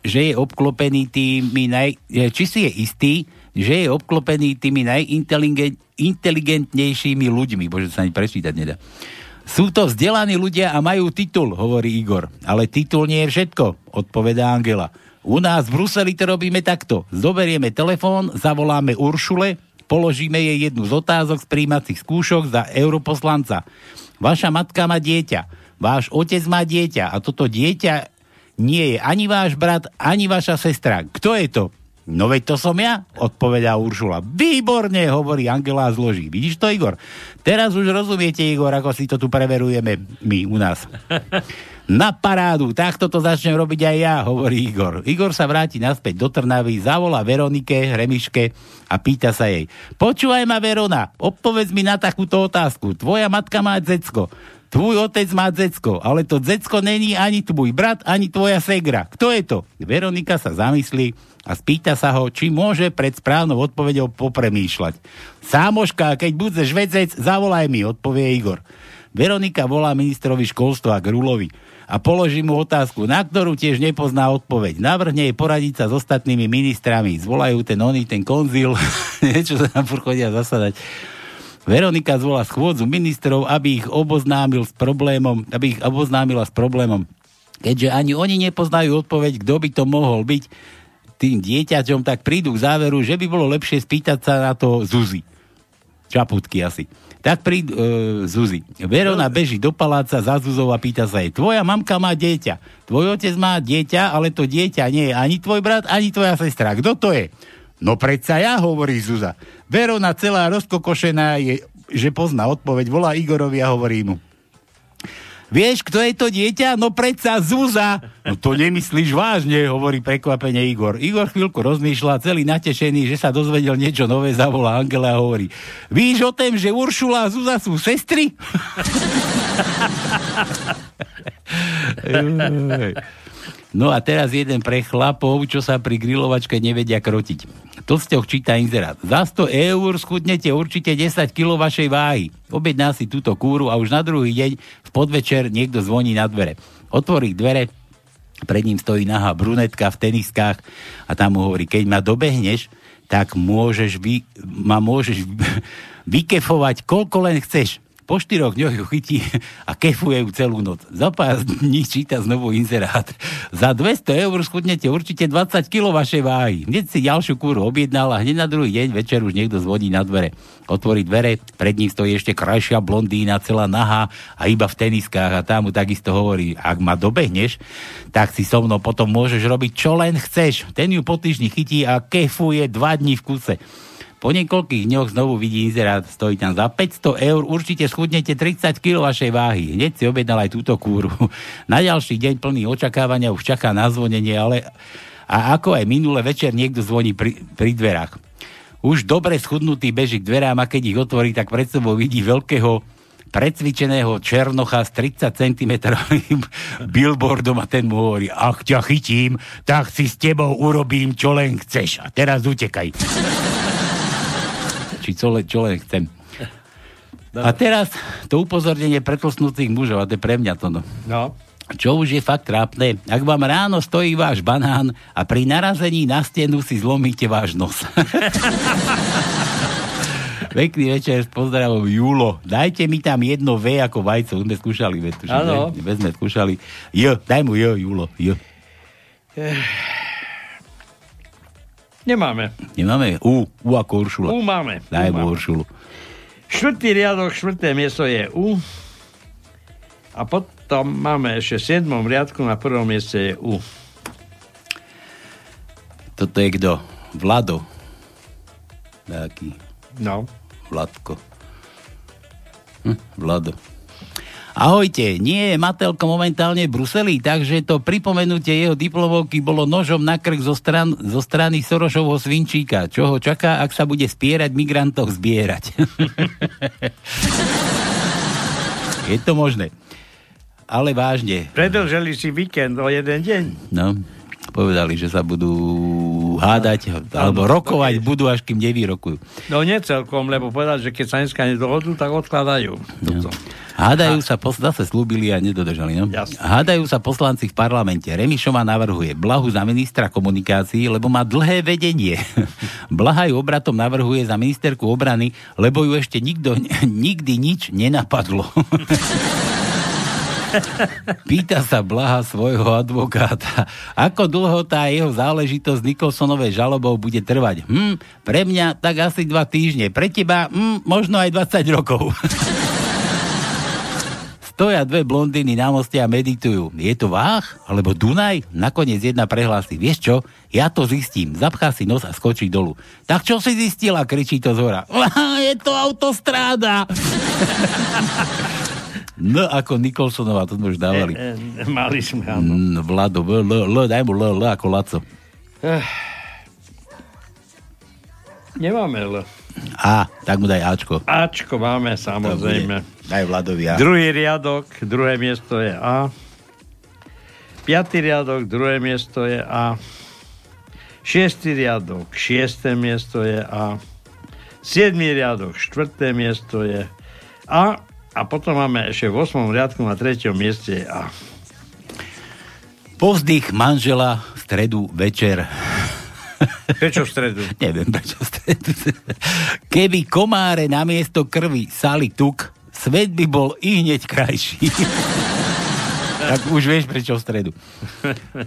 že je obklopený tými naj... či si je istý, že je obklopený tými najinteligentnejšími ľuďmi. Bože, sa ani prečítať nedá. Sú to vzdelaní ľudia a majú titul, hovorí Igor. Ale titul nie je všetko, odpovedá Angela. U nás v Bruseli to robíme takto. Zoberieme telefón, zavoláme Uršule, položíme jej jednu z otázok z príjmacích skúšok za europoslanca. Vaša matka má dieťa, váš otec má dieťa a toto dieťa nie je ani váš brat, ani vaša sestra. Kto je to? No veď to som ja, odpovedá Uršula. Výborne, hovorí Angela a zloží. Vidíš to, Igor? Teraz už rozumiete, Igor, ako si to tu preverujeme my u nás. Na parádu, takto to začnem robiť aj ja, hovorí Igor. Igor sa vráti naspäť do Trnavy, zavolá Veronike, Remiške a pýta sa jej. Počúvaj ma, Verona, odpovedz mi na takúto otázku. Tvoja matka má dzecko. Tvoj otec má dzecko, ale to dzecko není ani tvoj brat, ani tvoja segra. Kto je to? Veronika sa zamyslí a spýta sa ho, či môže pred správnou odpovedou popremýšľať. Sámoška, keď budeš vedec, zavolaj mi, odpovie Igor. Veronika volá ministrovi školstva Grulovi a položí mu otázku, na ktorú tiež nepozná odpoveď. Navrhne jej poradiť sa s ostatnými ministrami. Zvolajú ten oný, ten konzil, niečo sa tam chodia zasadať. Veronika zvolá schôdzu ministrov, aby ich oboznámil s problémom, aby ich oboznámila s problémom. Keďže ani oni nepoznajú odpoveď, kto by to mohol byť tým dieťaťom, tak prídu k záveru, že by bolo lepšie spýtať sa na to Zuzi. Čaputky asi. Tak príď e, Zuzi. Verona beží do paláca za Zuzou a pýta sa jej, tvoja mamka má dieťa. Tvoj otec má dieťa, ale to dieťa nie je ani tvoj brat, ani tvoja sestra. Kto to je? No predsa ja, hovorí Zuza. Verona celá rozkokošená je, že pozná odpoveď, volá Igorovi a hovorí mu. Vieš, kto je to dieťa? No predsa Zúza. No to nemyslíš vážne, hovorí prekvapene Igor. Igor chvíľku rozmýšľa, celý natešený, že sa dozvedel niečo nové, zavolá Angela a hovorí. Víš o tom, že Uršula a Zúza sú sestry? No a teraz jeden pre chlapov, čo sa pri grilovačke nevedia krotiť. Tlsťoch číta inzerát. Za 100 eur schudnete určite 10 kg vašej váhy. Objedná si túto kúru a už na druhý deň v podvečer niekto zvoní na dvere. Otvorí dvere, pred ním stojí nahá brunetka v teniskách a tam mu hovorí, keď ma dobehneš, tak môžeš vy, ma môžeš vykefovať koľko len chceš. Po štyroch dňoch ju chytí a kefuje ju celú noc. Za pár dní číta znovu inzerát. Za 200 eur schudnete určite 20 kg vašej váhy. Hneď si ďalšiu kúru objednal a hneď na druhý deň večer už niekto zvoní na dvere. Otvorí dvere, pred ním stojí ešte krajšia blondína, celá nahá a iba v teniskách a tam mu takisto hovorí, ak ma dobehneš, tak si so mnou potom môžeš robiť čo len chceš. Ten ju po týždni chytí a kefuje dva dní v kuse. Po niekoľkých dňoch znovu vidí inzerát, stojí tam za 500 eur, určite schudnete 30 kg vašej váhy. Hneď si objednal aj túto kúru. Na ďalší deň plný očakávania už čaká na zvonenie, ale a ako aj minule večer niekto zvoní pri, pri dverách. Už dobre schudnutý beží k dverám a keď ich otvorí, tak pred sebou vidí veľkého precvičeného černocha s 30 cm billboardom a ten mu hovorí, ak ťa chytím, tak si s tebou urobím, čo len chceš. A teraz utekaj či čo, le, čo len chcem. A teraz to upozornenie pretlsnutých mužov, a to je pre mňa to no. No. Čo už je fakt trápne, ak vám ráno stojí váš banán a pri narazení na stenu si zlomíte váš nos. Pekný večer, s pozdravom Julo. Dajte mi tam jedno V ako vajco. Sme skúšali, Áno. Sme skúšali. J, daj mu J, Julo. J. Nemáme. Nemáme? U, U ako Uršula. U máme. Daj mu. Uršulu. Štvrtý riadok, štvrté miesto je U. A potom máme ešte v siedmom riadku, na prvom mieste je U. Toto je kto? Vlado. Taký. No. Vladko. Hm, Vlado. Ahojte, nie je Matelko momentálne v Bruseli, takže to pripomenutie jeho diplomovky bolo nožom na krk zo, stran, zo strany Sorošovho svinčíka. Čo ho čaká, ak sa bude spierať migrantov zbierať? je to možné. Ale vážne. Predlžili si víkend o jeden deň. No, povedali, že sa budú budú hádať, alebo rokovať budú, až kým nevyrokujú. No nie celkom, lebo povedať, že keď sa dneska nedohodnú, tak odkladajú. Toto. Hádajú sa, pos- zase slúbili a nedodržali, no? Jasne. Hádajú sa poslanci v parlamente. Remišová navrhuje Blahu za ministra komunikácií, lebo má dlhé vedenie. Blahaj obratom navrhuje za ministerku obrany, lebo ju ešte nikto, nikdy nič nenapadlo. Pýta sa Blaha svojho advokáta, ako dlho tá jeho záležitosť Nikolsonovej žalobou bude trvať. Hm, pre mňa tak asi dva týždne, pre teba hm, možno aj 20 rokov. Stoja dve blondiny na moste a meditujú. Je to Váh? Alebo Dunaj? Nakoniec jedna prehlási. Vieš čo? Ja to zistím. Zapchá si nos a skočí dolu. Tak čo si zistila? Kričí to z hora. Je to autostráda. No ako Nikolsonová, to sme už dávali. E, e, mali sme, áno. Mm, Vlado, L, L, daj mu L, L ako Laco. Eh. Nemáme L. A, tak mu daj Ačko. Ačko máme, samozrejme. Daj Vladovi A. Druhý riadok, druhé miesto je A. Piatý riadok, druhé miesto je A. Šiestý riadok, šiesté miesto je A. Siedmý riadok, štvrté miesto je A. A potom máme ešte v 8. riadku na treťom mieste je A. Povzdych manžela v stredu večer. Prečo v stredu? Neviem, prečo v stredu. Keby komáre namiesto krvi sali tuk, svet by bol i hneď krajší. tak už vieš, prečo v stredu.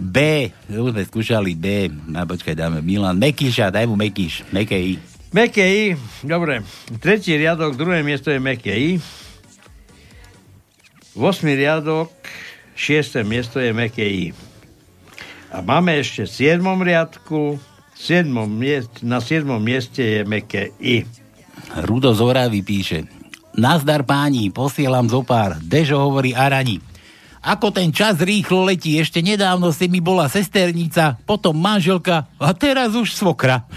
B, už sme skúšali B, a počkaj, dáme Milan Mekíša, daj mu Mekíš, Mekej. Meké I, dobre. Tretí riadok, druhé miesto je Meké I. 8. riadok, 6. miesto je Meké I. A máme ešte v 7. riadku, 7. Miest, na 7. mieste je Meké I. Rudo z Oravy píše Nazdar páni, posielam zo pár. Dežo hovorí Arani. Ako ten čas rýchlo letí, ešte nedávno si mi bola sesternica, potom manželka a teraz už svokra.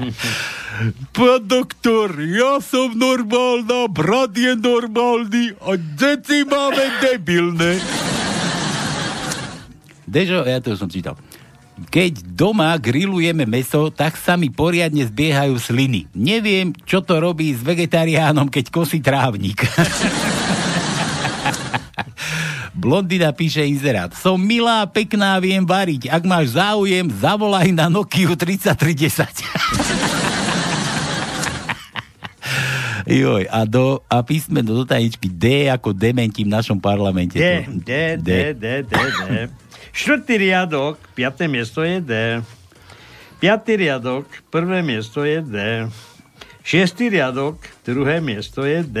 Pán doktor, ja som normálna, brat je normálny a deti máme debilné. Dežo, ja to som čítal. Keď doma grillujeme meso, tak sa mi poriadne zbiehajú sliny. Neviem, čo to robí s vegetariánom, keď kosí trávnik. Blondina píše inzerát. Som milá, pekná, viem variť. Ak máš záujem, zavolaj na Nokiu 3310. Joj, a, do, a písmeno do tajničky D ako dementi v našom parlamente. D, To- D, D, D, D, D. Štvrtý riadok, piaté miesto je D. Piatý riadok, prvé miesto je D. Šiestý riadok, druhé miesto je D.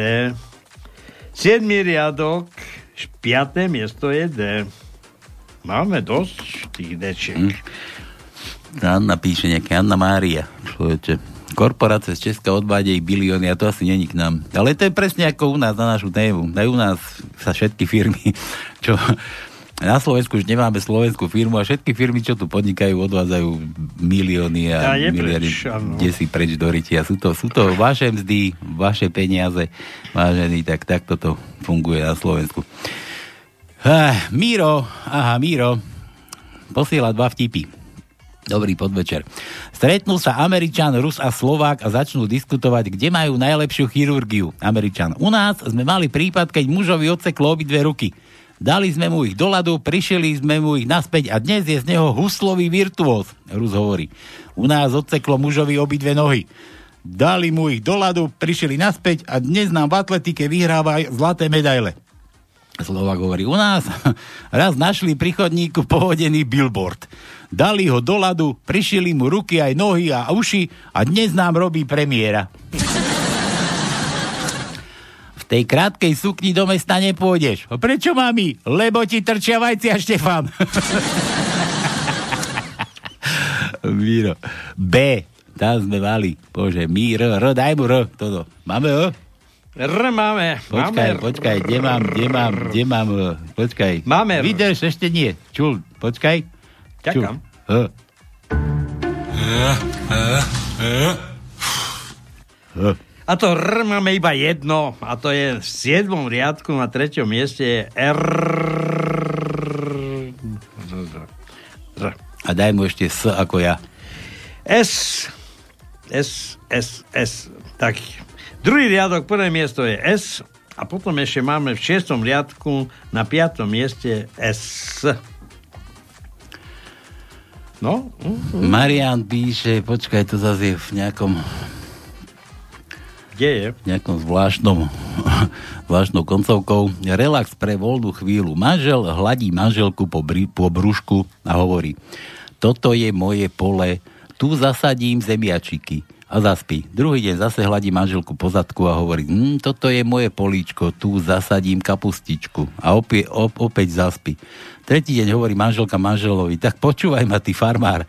Siedmý riadok, piaté miesto je D. Máme dosť tých Dčiek. Anna píše nejaké, Anna Mária. Človeče. Korporácie z Česka odvádejí bilióny a to asi není k nám. Ale to je presne ako u nás na našu tému. Aj u nás sa všetky firmy, čo na Slovensku už nemáme slovenskú firmu a všetky firmy, čo tu podnikajú, odvádzajú milióny a A je miliardy. Kde si preč do rytia. Sú to, sú to vaše mzdy, vaše peniaze, vážení, tak takto to funguje na Slovensku. Ah, Míro, aha, Míro, posiela dva vtipy. Dobrý podvečer. Stretnú sa Američan, Rus a Slovák a začnú diskutovať, kde majú najlepšiu chirurgiu. Američan. U nás sme mali prípad, keď mužovi odseklo obidve ruky. Dali sme mu ich do ľadu, prišli sme mu ich naspäť a dnes je z neho huslový virtuóz. Rus hovorí. U nás odseklo mužovi obidve nohy. Dali mu ich do ľadu, prišli naspäť a dnes nám v atletike vyhráva zlaté medaile. Slovak hovorí, u nás raz našli pri chodníku pohodený billboard. Dali ho do ľadu, prišili mu ruky aj nohy a uši a dnes nám robí premiéra. V tej krátkej sukni do mesta nepôjdeš. Prečo, mami? Lebo ti trčia vajcia, Štefan. Míro. B. Tam sme mali. Bože, Míro. R, daj mu R. Toto. Máme R? R máme. Počkaj, máme počkaj, kde mám, kde mám, kde mám, počkaj. Máme. Vydrž, ešte nie. Čul, počkaj. H. A to R máme iba jedno, a to je v 7. riadku na 3. mieste je R. A daj mu ešte S ako ja. S, S, S, S. Tak, druhý riadok, prvé miesto je S a potom ešte máme v šiestom riadku na piatom mieste S. No? Mm-hmm. Marian píše, počkaj, to zase je v nejakom kde je? V nejakom zvláštnom, zvláštnou koncovkou. Relax pre voľnú chvíľu. Manžel hladí manželku po, bri, po brúšku a hovorí, toto je moje pole, tu zasadím zemiačiky a zaspí. Druhý deň zase hladí manželku po zadku a hovorí, hm, toto je moje políčko, tu zasadím kapustičku a opie, op, opäť zaspí. Tretí deň hovorí manželka manželovi, tak počúvaj ma, ty farmár,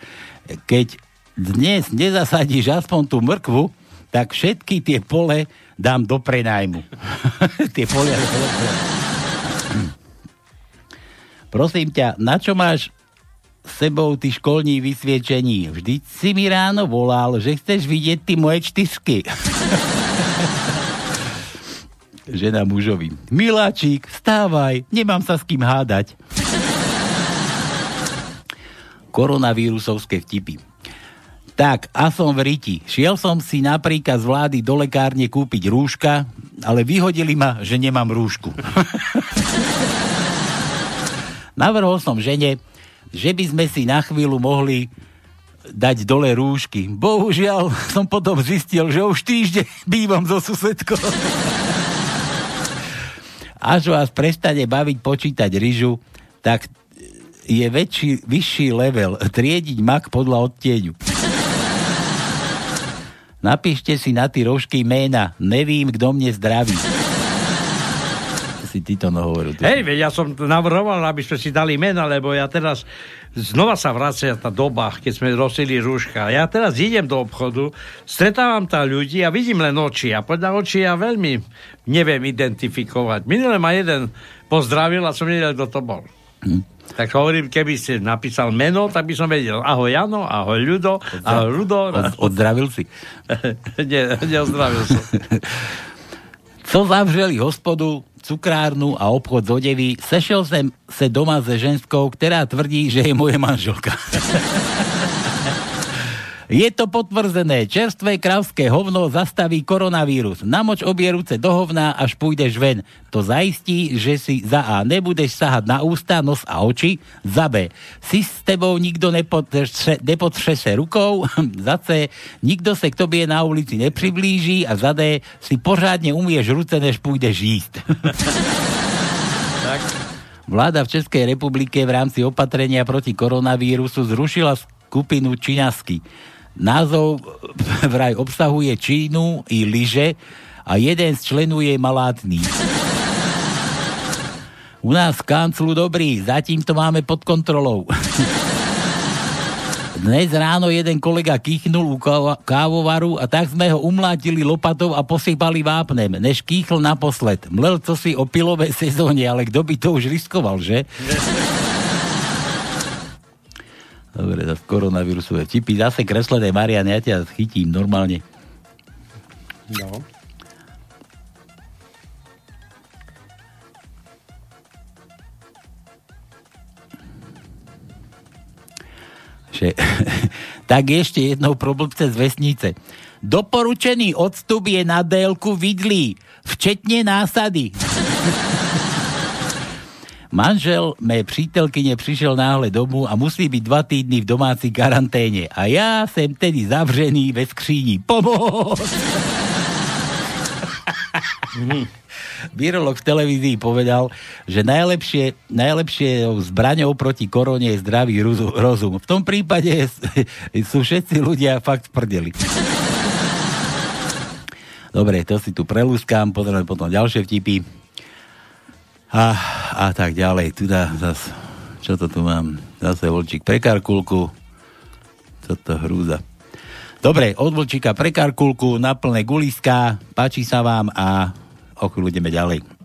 keď dnes nezasadíš aspoň tú mrkvu, tak všetky tie pole dám do prenajmu. tie polia Prosím ťa, na čo máš sebou ty školní vysviečení? Vždyť si mi ráno volal, že chceš vidieť ty moje čtyřky. Žena mužovi. Miláčik, vstávaj, nemám sa s kým hádať. Koronavírusovské vtipy. Tak, a som v riti. Šiel som si napríklad z vlády do lekárne kúpiť rúška, ale vyhodili ma, že nemám rúšku. Navrhol som žene, že by sme si na chvíľu mohli dať dole rúšky. Bohužiaľ som potom zistil, že už týždeň bývam so susedkou. Až vás prestane baviť počítať ryžu, tak je väčší, vyšší level triediť mak podľa odtieňu. Napíšte si na tie rožky ména. Nevím, kto mne zdraví. Si ty to hovoril. Hej, ja som navrhoval, aby sme si dali mena, lebo ja teraz znova sa vracia tá doba, keď sme nosili rúška. Ja teraz idem do obchodu, stretávam tam ľudí a vidím len oči. A podľa očí ja veľmi neviem identifikovať. Minule ma jeden pozdravil a som nevedel, kto to bol. Hm. Tak hovorím, keby ste napísal meno, tak by som vedel. Ahoj Jano, ahoj Ľudo, ahoj Rudo. Od, oddravil si? Nie, neozdravil som. Co zavřeli hospodu, cukrárnu a obchod z odevy, sešel jsem se doma se ženskou, která tvrdí, že je moje manželka. Je to potvrzené. Čerstvé kravské hovno zastaví koronavírus. Namoč obie ruce do hovna, až pôjdeš ven. To zaistí, že si za A nebudeš sahať na ústa, nos a oči. Za B. Si s tebou nikto nepotře se rukou. za C. Nikto se k tobie na ulici nepriblíži. A za D. Si pořádne umieš ruce, než pôjdeš jíst. tak. Vláda v Českej republike v rámci opatrenia proti koronavírusu zrušila skupinu Činasky. Názov vraj obsahuje Čínu i lyže a jeden z členov je malátný. U nás v kanclu dobrý, zatím to máme pod kontrolou. Dnes ráno jeden kolega kýchnul u kávovaru a tak sme ho umlátili lopatou a posypali vápnem, než kýchl naposled. Mlel co si o pilové sezóne, ale kto by to už riskoval, že? Dobre, zase koronavírusové vtipy. Zase kreslené, Marian, ja ťa chytím normálne. No. Že, tak ešte jednou problbce z vesnice. Doporučený odstup je na délku vidlí, včetne násady. Manžel mé přítelkyne přišel náhle domů a musí byť dva týdny v domácí karanténe. A ja sem tedy zavřený ve skříni. Pomoc! Virolog v televízii povedal, že najlepšie, najlepšie zbraňou proti korone je zdravý rozum. V tom prípade sú všetci ľudia fakt prdeli. Dobre, to si tu prelúskam, pozrieme potom ďalšie vtipy a, a tak ďalej. Tu dá zas, čo to tu mám? Zase volčík pre karkulku. Co hrúza. Dobre, od volčíka pre karkulku na plné guliska. Páči sa vám a o chvíľu ideme ďalej.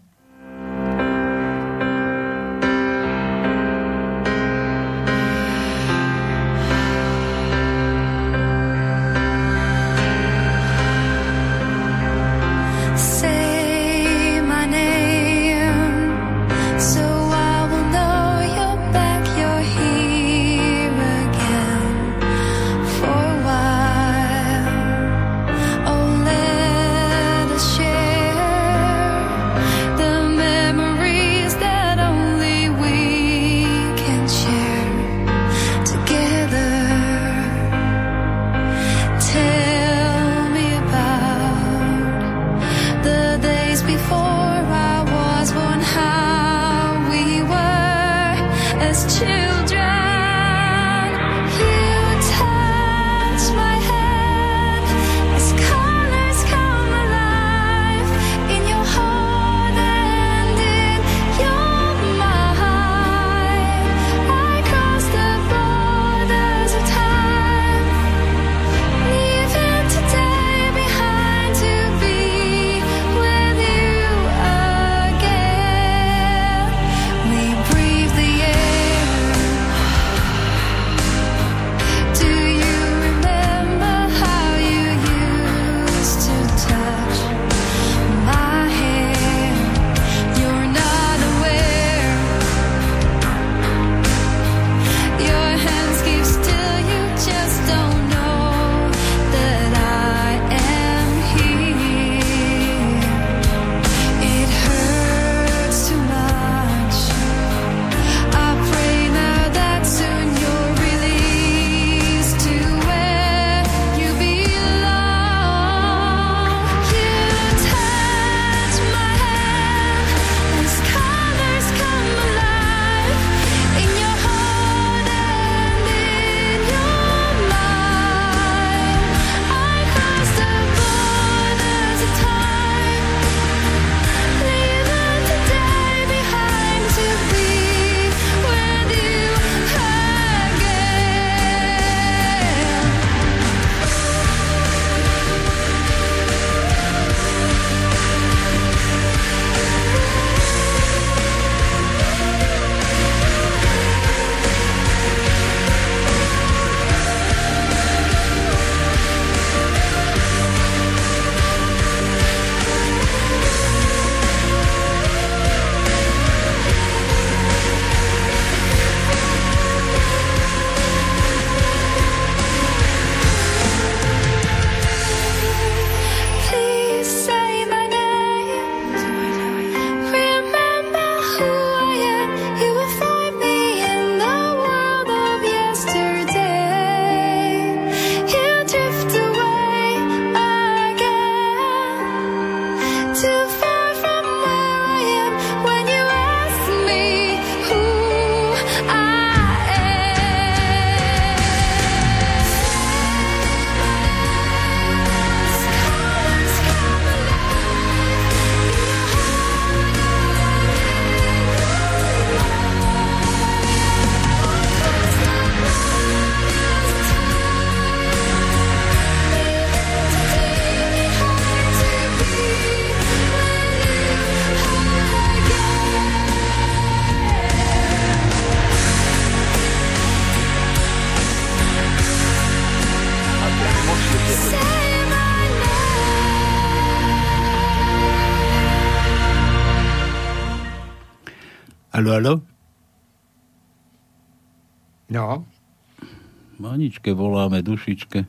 Maničke voláme, dušičke.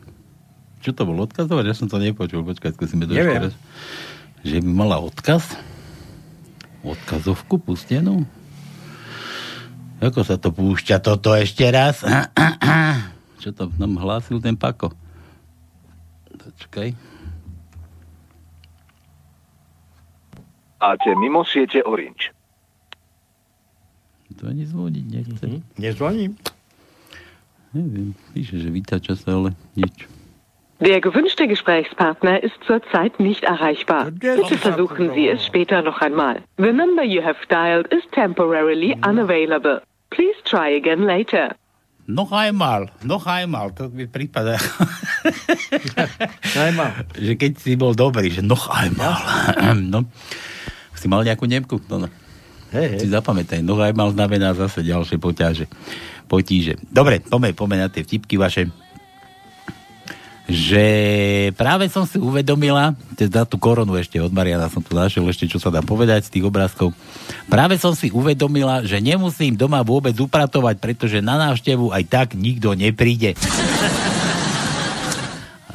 Čo to bol odkazovať? Ja som to nepočul. Počkaj, skúsime to Neviem. ešte raz. Že by mala odkaz? Odkazovku pustenú? Ako sa to púšťa toto ešte raz? Čo to nám hlásil ten Pako? Počkaj. Máte mimo siete Orange. To ani zvoniť nechce. Nezvoním. Neviem, píše, že vytača sa, ale nič. Der gewünschte Gesprächspartner ist zurzeit nicht erreichbar. Bitte versuchen Sie es später noch einmal. The number you have dialed is temporarily unavailable. Please try again later. Noch einmal, noch einmal, to mi prípada. že keď si bol dobrý, že noch einmal. no. Si mal nejakú Nemku? No, no. Hej, hej. Si zapamätaj, noch einmal znamená zase ďalšie poťaže. Potíže. Dobre, poďme, poďme na tie vtipky vaše že práve som si uvedomila, teda tú koronu ešte od Mariana som tu našiel ešte, čo sa dá povedať z tých obrázkov. Práve som si uvedomila, že nemusím doma vôbec upratovať, pretože na návštevu aj tak nikto nepríde.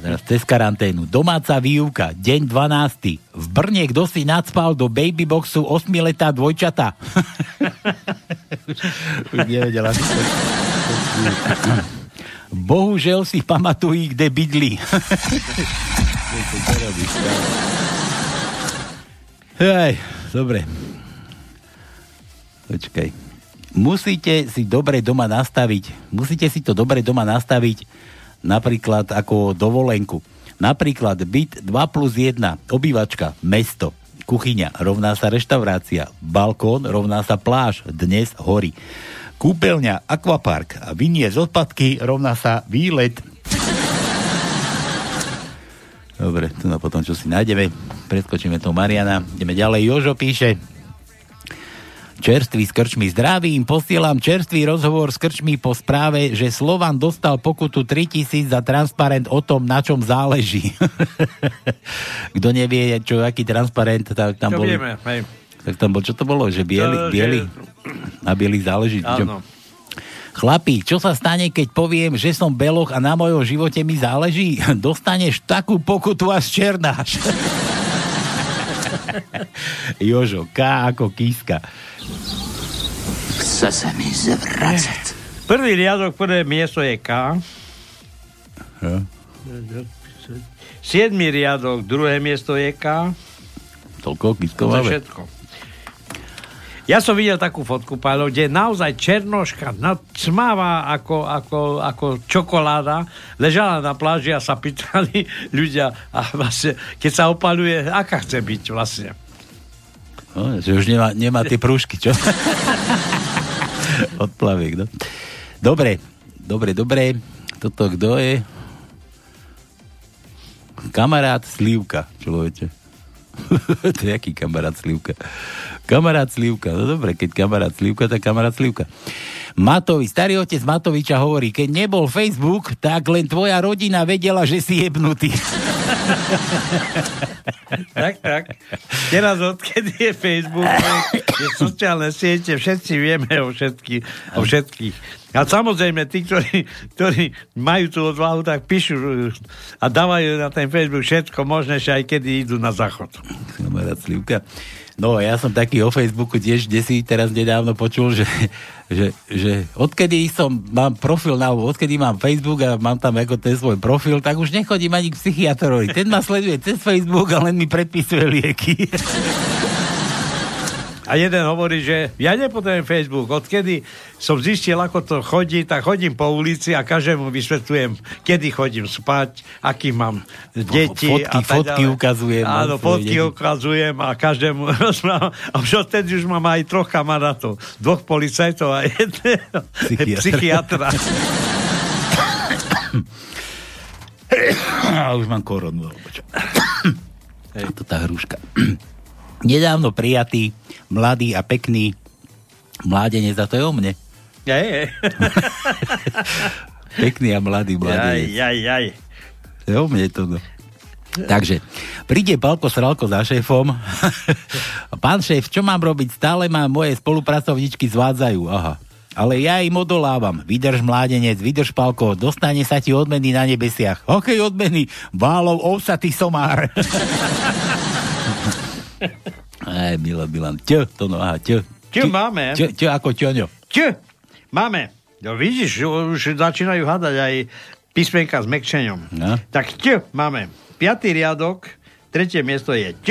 Teraz cez karanténu. Domáca výuka, deň 12. V Brne kto si nadspal do babyboxu 8-letá dvojčata. Už nevedela. si to- Bohužel si pamatují, kde bydlí. Hej, dobre. Počkaj. Musíte si dobre doma nastaviť, musíte si to dobre doma nastaviť napríklad ako dovolenku. Napríklad byt 2 plus 1, obývačka, mesto, kuchyňa, rovná sa reštaurácia, balkón, rovná sa pláž, dnes hory. Kúpeľňa, akvapark a vyniesť odpadky rovná sa výlet. Dobre, tu na potom, čo si nájdeme. Preskočíme to Mariana. Ideme ďalej. Jožo píše, Čerstvý s krčmi zdravím, posielam čerstvý rozhovor s krčmi po správe, že Slovan dostal pokutu 3000 za transparent o tom, na čom záleží. Kto nevie, čo, aký transparent, tak tam bol... vieme, hej. Tak tam bol, čo to bolo? Že bieli, To, že- bieli, na bieli záleží. Čo? Áno. Chlapí, čo sa stane, keď poviem, že som beloch a na mojom živote mi záleží? Dostaneš takú pokutu až černáš. Jožo, K ako kíska. Chce sa mi zvracať. Prvý riadok, prvé miesto je K. Ja. Siedmý riadok, druhé miesto je K. Toľko To je kískovavé. všetko. Ja som videl takú fotku, Pálo, kde naozaj černoška no, cmáva ako, ako, ako čokoláda, ležala na pláži a sa pýtali ľudia, a vlastne, keď sa opaluje, aká chce byť vlastne. No, že už nemá, nemá tie prúžky, čo? Od plaviek, no. Dobre, dobre, dobre. Toto kto je? Kamarát Slivka, človeče. to je aký kamarát Slivka? Kamarát Slivka, no dobre, keď kamarát Slivka, tak kamarát Slivka. Matovi, starý otec Matoviča hovorí, keď nebol Facebook, tak len tvoja rodina vedela, že si jebnutý. tak, tak. Teraz odkedy je Facebook, je sociálne siete, všetci vieme o, všetky, o všetkých. A samozrejme, tí, ktorí, ktorí majú tú odvahu, tak píšu a dávajú na ten Facebook všetko možné, že aj kedy idú na záchod. Kamarát Slivka. No, ja som taký o Facebooku tiež, kde si teraz nedávno počul, že, že, že odkedy som, mám profil, na, odkedy mám Facebook a mám tam ako ten svoj profil, tak už nechodím ani k psychiatrovi. Ten ma sleduje cez Facebook a len mi predpisuje lieky. A jeden hovorí, že ja nepotrebujem Facebook. Odkedy som zistil, ako to chodí, tak chodím po ulici a každému vysvetľujem, kedy chodím spať, aký mám deti. Fotky- a tak fotky ďalej. ukazujem, no, Áno, fotky deti. ukazujem a každému rozprávam. A už odtedy už mám aj troch kamarátov. Dvoch policajtov a jedného Psychiatra. psychiatra. a už mám koronu. alebo čo. To tá hruška. Nedávno prijatý, mladý a pekný mládenec, a to je o mne. Jaj, jaj. Pekný a mladý Jaj, mládenec. jaj, jaj. To je o mne to. No. Takže, príde Palko Sralko za šéfom. Pán šéf, čo mám robiť? Stále ma moje spolupracovničky zvádzajú. Aha. Ale ja im odolávam. Vydrž mládenec, vydrž palko, dostane sa ti odmeny na nebesiach. Hokej odmeny, válov ovsatý somár. Aj, Milo, Milan. Čo, to no, aha, čo. Čo máme? Čo, čo ako čoňo? Čo? Máme. No vidíš, už začínajú hádať aj písmenka s mekčeňom. No. Tak čo máme? Piatý riadok, tretie miesto je Č.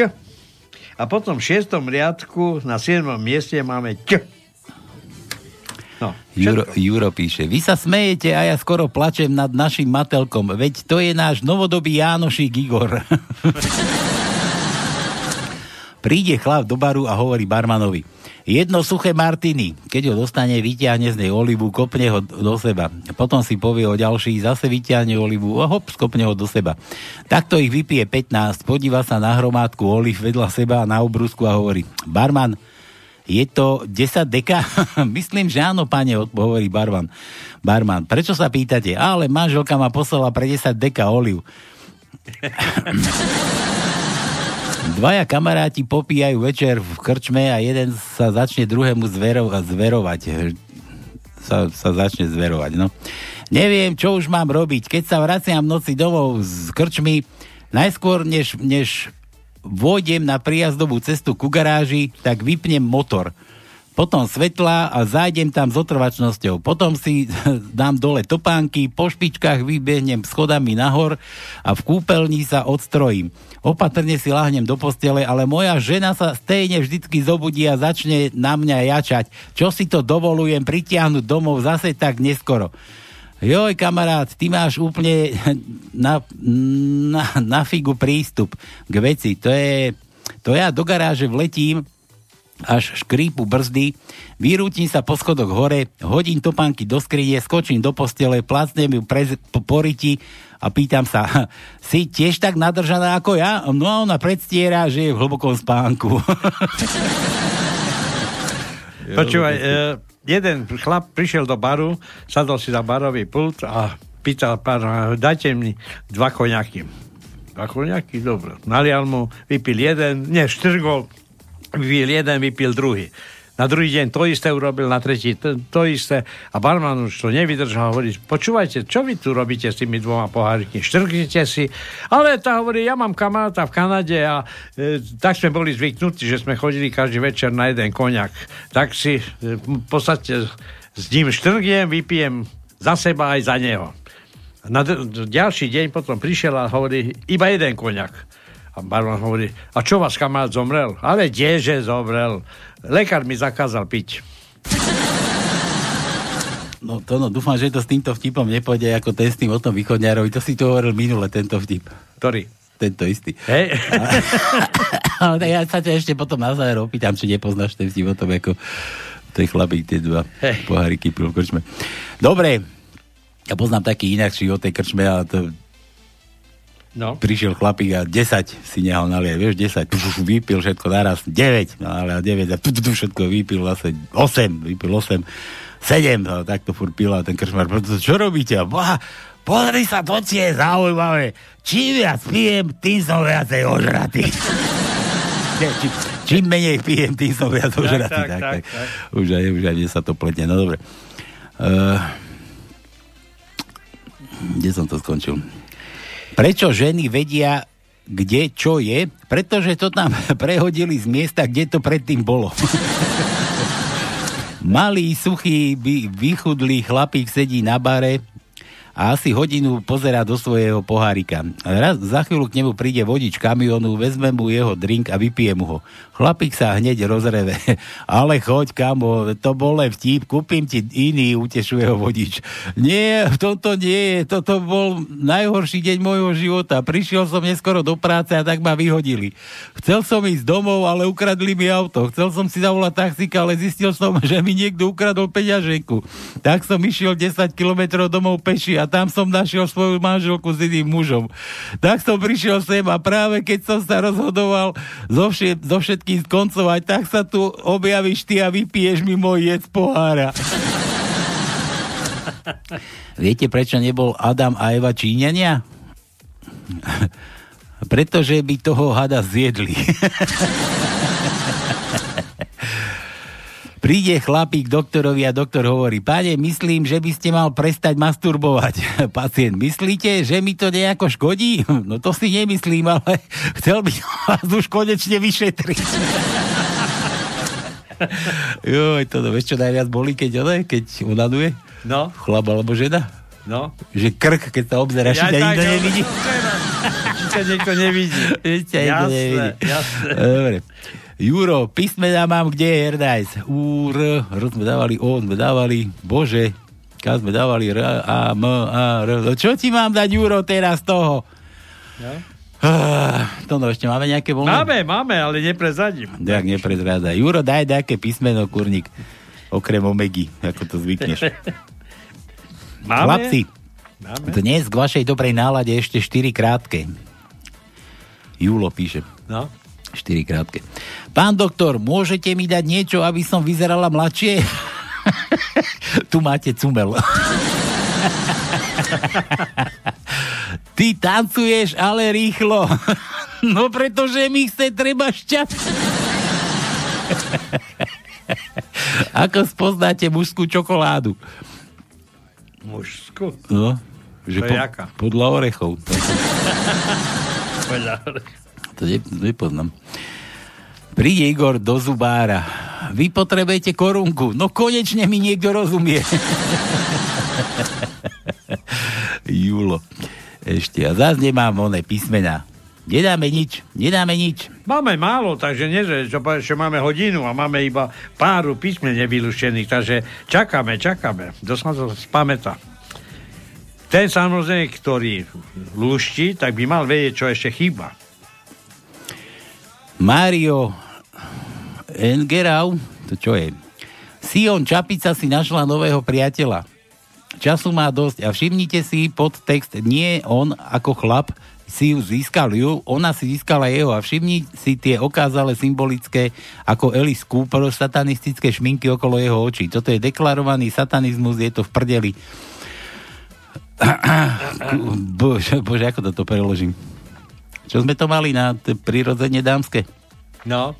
A potom v šiestom riadku na siedmom mieste máme Č. No, Juro, Juro píše, vy sa smejete a ja skoro plačem nad našim matelkom, veď to je náš novodobý Jánošík Igor. Príde chlap do baru a hovorí barmanovi, jedno suché martiny, keď ho dostane, vyťahne z nej olivu, kopne ho do seba. Potom si povie o ďalší, zase vyťahne olivu a hop, skopne ho do seba. Takto ich vypije 15, podíva sa na hromádku oliv vedľa seba na obrusku a hovorí, barman, je to 10 deka? Myslím, že áno, pane, hovorí barman. Barman, prečo sa pýtate? Ale manželka ma poslala pre 10 deka oliv. Dvaja kamaráti popíjajú večer v krčme a jeden sa začne druhému zvero- zverovať. Sa, sa začne zverovať, no. Neviem, čo už mám robiť. Keď sa vraciam v noci domov z krčmy, najskôr než, než vôjdem na príjazdovú cestu ku garáži, tak vypnem motor. Potom svetla a zájdem tam s otrvačnosťou. Potom si dám dole topánky, po špičkách vybehnem schodami nahor a v kúpeľni sa odstrojím. Opatrne si láhnem do postele, ale moja žena sa stejne vždycky zobudí a začne na mňa jačať. Čo si to dovolujem pritiahnuť domov zase tak neskoro. Joj, kamarát, ty máš úplne na, na, na figu prístup k veci. To je, to ja do garáže vletím, až škrípu brzdy, vyrútim sa po schodoch hore, hodím topánky do skrine, skočím do postele, plácnem ju pre, po poriti a pýtam sa, si tiež tak nadržaná ako ja? No a ona predstiera, že je v hlbokom spánku. Počúvaj, e, jeden chlap prišiel do baru, sadol si za barový pult a pýtal pán, dajte mi dva koňaky. Dva koňaky, dobre. Nalial mu, vypil jeden, nie, štrgol, vypil jeden, vypil druhý. Na druhý deň to isté urobil, na tretí to, to isté. A barman už to nevydržal hovorí, počúvajte, čo vy tu robíte s tými dvoma pohárikmi? Štrknite si. Ale tá hovorí, ja mám kamaráta v Kanade a e, tak sme boli zvyknutí, že sme chodili každý večer na jeden koniak. Tak si e, v podstate s ním štrgiem, vypijem za seba aj za neho. Na d- ďalší deň potom prišiel a hovorí, iba jeden koniak. A barman hovorí, a čo vás kamarát zomrel? Ale kdeže zomrel? Lekár mi zakázal piť. No to no, dúfam, že to s týmto vtipom nepôjde ako ten s tým o tom východňárovi. To si tu hovoril minule, tento vtip. Ktorý? Tento istý. Hej. Ale tak ja sa ťa ešte potom na záver opýtam, či nepoznáš ten vtip o tom, ako ten chlapík tie dva Hej. poháriky pil v krčme. Dobre, ja poznám taký inakší o tej krčme, ale to No. prišiel chlapík a 10 si nehal naliať, vieš, 10, puf, vypil všetko naraz, 9, no ale 9 a tu, tu, tu, všetko vypil zase 8, vypil 8, 7, no, tak to furt pil a ten krčmar, čo robíte? Boha, pozri sa, to ti je zaujímavé. Čím viac pijem, tým som viacej ožratý. Či, čím menej pijem, tým som viac Tak, ožratý. tak, tak, tak. Už aj, už aj mne sa to pletne. No dobre. Uh, kde som to skončil? Prečo ženy vedia, kde čo je? Pretože to tam prehodili z miesta, kde to predtým bolo. Malý, suchý, vychudlý chlapík sedí na bare a asi hodinu pozera do svojho pohárika. Raz za chvíľu k nemu príde vodič kamionu, vezme mu jeho drink a vypije mu ho. Chlapík sa hneď rozreve. Ale choď, kamo, to bol len vtip, kúpim ti iný, utešuje ho vodič. Nie, toto nie je, toto bol najhorší deň môjho života. Prišiel som neskoro do práce a tak ma vyhodili. Chcel som ísť domov, ale ukradli mi auto. Chcel som si zavolať taxika, ale zistil som, že mi niekto ukradol peňaženku. Tak som išiel 10 kilometrov domov peši a tam som našiel svoju manželku s iným mužom. Tak som prišiel sem a práve keď som sa rozhodoval zo, všet, zo všetkým skoncovať, tak sa tu objavíš ty a vypiješ mi môj jed z pohára. Viete, prečo nebol Adam a Eva Číňania? Pretože by toho hada zjedli. Príde chlapík doktorovi a doktor hovorí, páne, myslím, že by ste mal prestať masturbovať. Pacient, myslíte, že mi to nejako škodí? No to si nemyslím, ale chcel by vás už konečne vyšetriť. Joj, to no, vieš čo najviac bolí, keď, one, keď unaduje? No. Chlap alebo žena? No. Že krk, keď sa obzera, ja, ťa nikto nevidí. Či ťa niekto nevidí. Či ťa nikto Jasné, jasné. Dobre. Juro, písmena mám kde je Erdajs? U, R, sme dávali, O sme dávali, Bože, K sme dávali, R, A, M, A, R. No čo ti mám dať, Juro, teraz toho? No. Ah, to no, ešte máme nejaké voľné? Máme, máme, ale neprezadím. Tak neprezráda. Juro, daj nejaké písmeno, kurník. Okrem omegy, ako to zvykneš. Máme? Chlapci, Máme. dnes k vašej dobrej nálade ešte 4 krátke. Júlo píše. No. 4 krátke. Pán doktor, môžete mi dať niečo, aby som vyzerala mladšie? tu máte cumel. Ty tancuješ, ale rýchlo. no pretože mi chce treba šťať. Ako spoznáte mužskú čokoládu? Mužskú? No, že To je jaká? podľa orechov. To ne, nepoznám. Príde Igor do zubára. Vy potrebujete korunku. No konečne mi niekto rozumie. Julo. Ešte. A zás nemám oné písmená. Nedáme nič. Nedáme nič. Máme málo, takže nie, čo, povedať, že máme hodinu a máme iba páru písmen nevylušených, takže čakáme, čakáme. Sa to spamätá. Ten samozrejme, ktorý luští, tak by mal vedieť, čo ešte chýba. Mario Engerau, to čo je? Sion Čapica si našla nového priateľa. Času má dosť a všimnite si podtext, nie on ako chlap si ju získal ju, ona si získala jeho a všimni si tie okázale symbolické ako Alice Cooper satanistické šminky okolo jeho očí. Toto je deklarovaný satanizmus, je to v prdeli. bože, bože, ako toto preložím? Čo sme to mali na prirodzene dámske? No.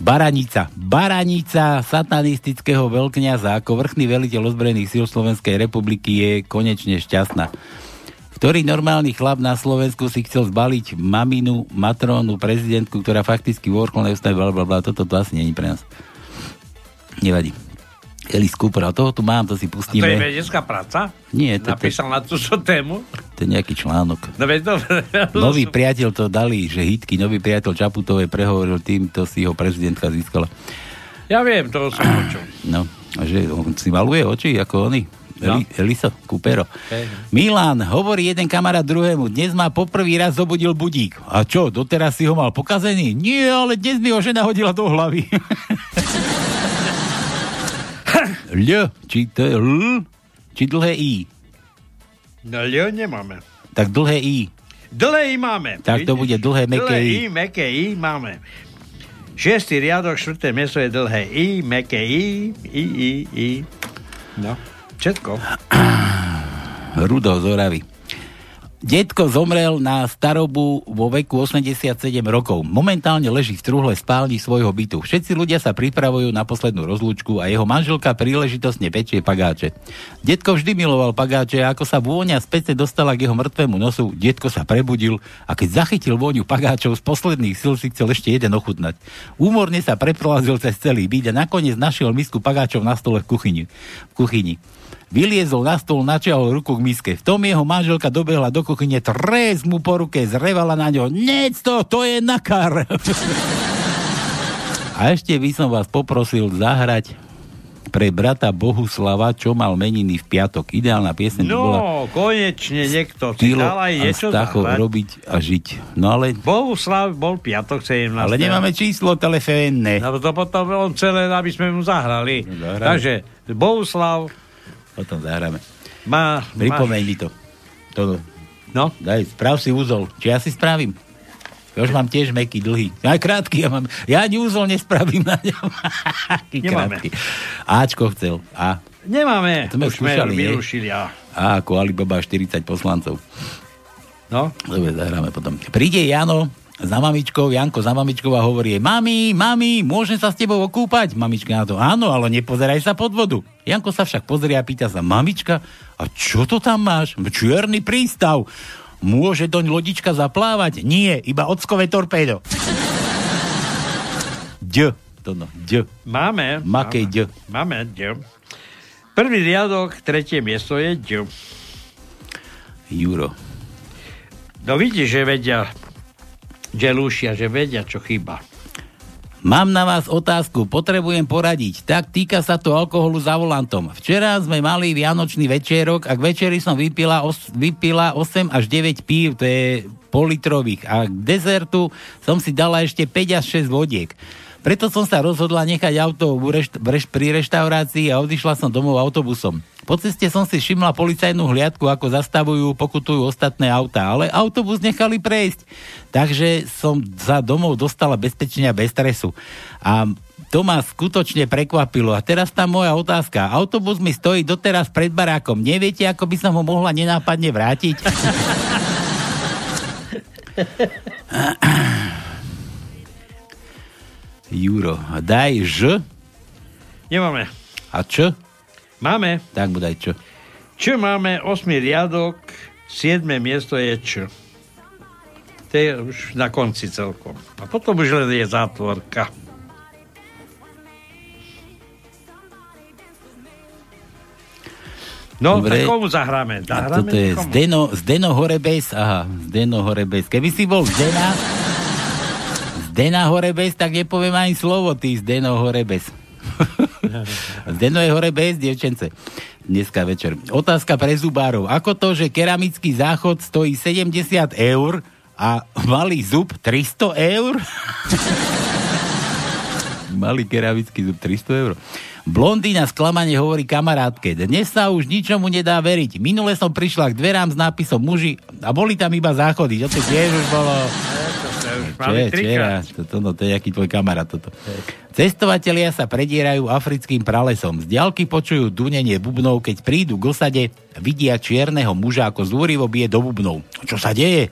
Baranica. Baranica satanistického veľkňaza ako vrchný veliteľ ozbrojených síl Slovenskej republiky je konečne šťastná. Ktorý normálny chlap na Slovensku si chcel zbaliť maminu, matrónu, prezidentku, ktorá fakticky v bla, bla, bla, toto to asi není pre nás. Nevadí. Alice Cooper, a toho tu mám, to si A to je pustíme. vedecká práca? Nie, to, to, Napísal na túto tému? to je nejaký článok. No veď dobre. Nový priateľ to dali, že hitky, nový priateľ Čaputovej prehovoril tým, to si ho prezidentka získala. Ja viem, toho som počul. No, že on si maluje oči ako oni. No. Eli, Eliso, Kupero. Milan, hovorí jeden kamarát druhému, dnes ma poprvý raz zobudil budík. A čo, doteraz si ho mal pokazený? Nie, ale dnes mi ho žena hodila do hlavy. Ľ, či to je L, či dlhé I? No, ľo nemáme. Tak dlhé I. Dlhé I máme. Tak to bude dlhé, Dlhé I. I, meké I máme. Šiestý riadok, štvrté miesto je dlhé I, meké I, I, I, I. No, všetko. Rudo z Oravy. Detko zomrel na starobu vo veku 87 rokov. Momentálne leží v truhle spálni svojho bytu. Všetci ľudia sa pripravujú na poslednú rozlúčku a jeho manželka príležitosne pečie pagáče. Detko vždy miloval pagáče a ako sa vôňa späť dostala k jeho mŕtvemu nosu, detko sa prebudil a keď zachytil vôňu pagáčov z posledných sil si chcel ešte jeden ochutnať. Úmorne sa preplazil cez celý byt a nakoniec našiel misku pagáčov na stole v kuchyni. V kuchyni. Vyliezol na stôl, načiahol ruku k miske. V tom jeho manželka dobehla do kuchyne, trés mu po ruke, zrevala na ňo. Nec to, to je nakar. A ešte by som vás poprosil zahrať pre brata Bohuslava, čo mal meniny v piatok. Ideálna pieseň by bola No, konečne niekto si dal aj a niečo Stacho zahrať. robiť a žiť. No ale, Bohuslav bol piatok 17. ale nemáme číslo telefénne. No to potom on celé, aby sme mu zahrali. Zahráme. Takže Bohuslav Potom zahráme. má... Pripomeň mi to. Toto. No? Daj, sprav si úzol. Či ja si spravím? Už mám tiež meký, dlhý. Aj krátky ja mám. Ja ani úzol nespravím na ňom. Krátky. Ačko chcel. A. Nemáme. To sme Už skúšali, vyrušili. A. A ako Alibaba 40 poslancov. No. Dobre, zahráme potom. Príde Jano za mamičkou, Janko za mamičkou a hovorí jej, mami, mami, môžem sa s tebou okúpať? Mamička na to, áno, ale nepozeraj sa pod vodu. Janko sa však pozrie a pýta sa, mamička, a čo to tam máš? Čierny prístav. Môže doň lodička zaplávať? Nie, iba ockové torpédo. D. To no, D. Máme. Makej D. Máme D. Prvý riadok, tretie miesto je D. Juro. No vidíš, že vedia, že lúšia, že vedia, čo chýba. Mám na vás otázku, potrebujem poradiť. Tak týka sa to alkoholu za volantom. Včera sme mali vianočný večerok a k večeri som vypila, os, vypila 8 až 9 pív, to je politrových. A k dezertu som si dala ešte 5 až 6 vodiek. Preto som sa rozhodla nechať auto rešt- v reš- pri reštaurácii a odišla som domov autobusom. Po ceste som si všimla policajnú hliadku, ako zastavujú, pokutujú ostatné auta, ale autobus nechali prejsť. Takže som za domov dostala bezpečne a bez stresu. A to ma skutočne prekvapilo. A teraz tá moja otázka. Autobus mi stojí doteraz pred barákom. Neviete, ako by som ho mohla nenápadne vrátiť? Juro, daj Ž. Nemáme. A Č? Máme. Tak mu daj Č. Č máme 8 riadok, 7 miesto je Č. To je už na konci celkom. A potom už len je zátvorka. No, Dobre. tak komu zahráme? Zahráme toto je? Zdeno, Zdeno Horebes. Aha, Zdeno Horebes. Keby si bol Zdena, Zdena Horebes, tak nepoviem ani slovo, ty Zdeno Horebes. Zdeno je Horebes, dievčence. Dneska večer. Otázka pre zubárov. Ako to, že keramický záchod stojí 70 eur a malý zub 300 eur? malý keramický zub 300 eur. Blondína sklamane hovorí kamarátke, dnes sa už ničomu nedá veriť. Minule som prišla k dverám s nápisom muži a boli tam iba záchody. Čo to tiež už bolo... Mali trikrát. čera, to, no, to je aký tvoj kamarát toto. Cestovatelia sa predierajú africkým pralesom. Z diaľky počujú dunenie bubnov, keď prídu k osade, vidia čierneho muža, ako zúrivo bije do bubnov. Čo sa deje?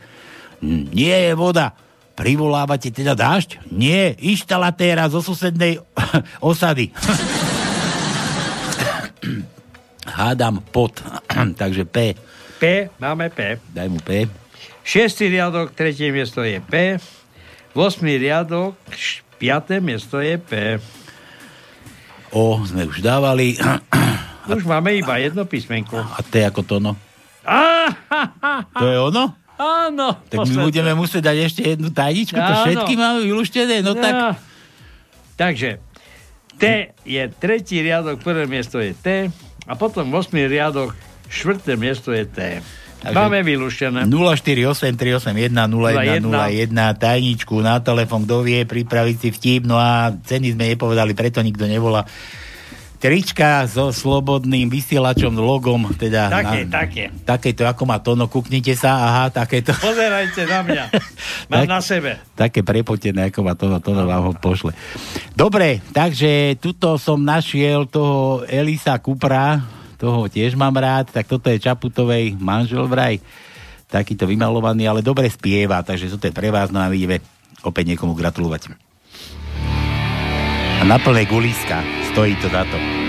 "Hm, Nie je voda. Privolávate teda dážď? Nie, inštalatéra zo susednej osady. Hádam pot. Takže P. P, máme P. Daj mu P. Šiestý riadok, tretie miesto je P. Vosmý riadok, š- piaté miesto je P. O sme už dávali. Už máme iba jedno písmenko. A T ako to no. Á, To je ono? Áno. Tak my budeme musieť dať ešte jednu tajničku, to Áno. všetky máme vylúštené, no tak... Takže T je tretí riadok, prvé miesto je T a potom osmý riadok, štvrté miesto je T. Takže- Máme vylúštené. 048 381 0101 tajničku na telefon, kto vie pripraviť si vtip, no a ceny sme nepovedali, preto nikto nevolá. Trička so slobodným vysielačom, logom, teda... Také, na, také. Takéto, ako má Tono, kuknite sa, aha, takéto. Pozerajte na mňa. Mám Tak- na sebe. Také prepotené, ako ma Tono, Tono vám ho pošle. Dobre, takže tuto som našiel toho Elisa Kupra, toho tiež mám rád, tak toto je Čaputovej manžel vraj, takýto vymalovaný, ale dobre spieva, takže toto je pre vás, no a ideme opäť niekomu gratulovať. A na plné gulíska stojí to za to.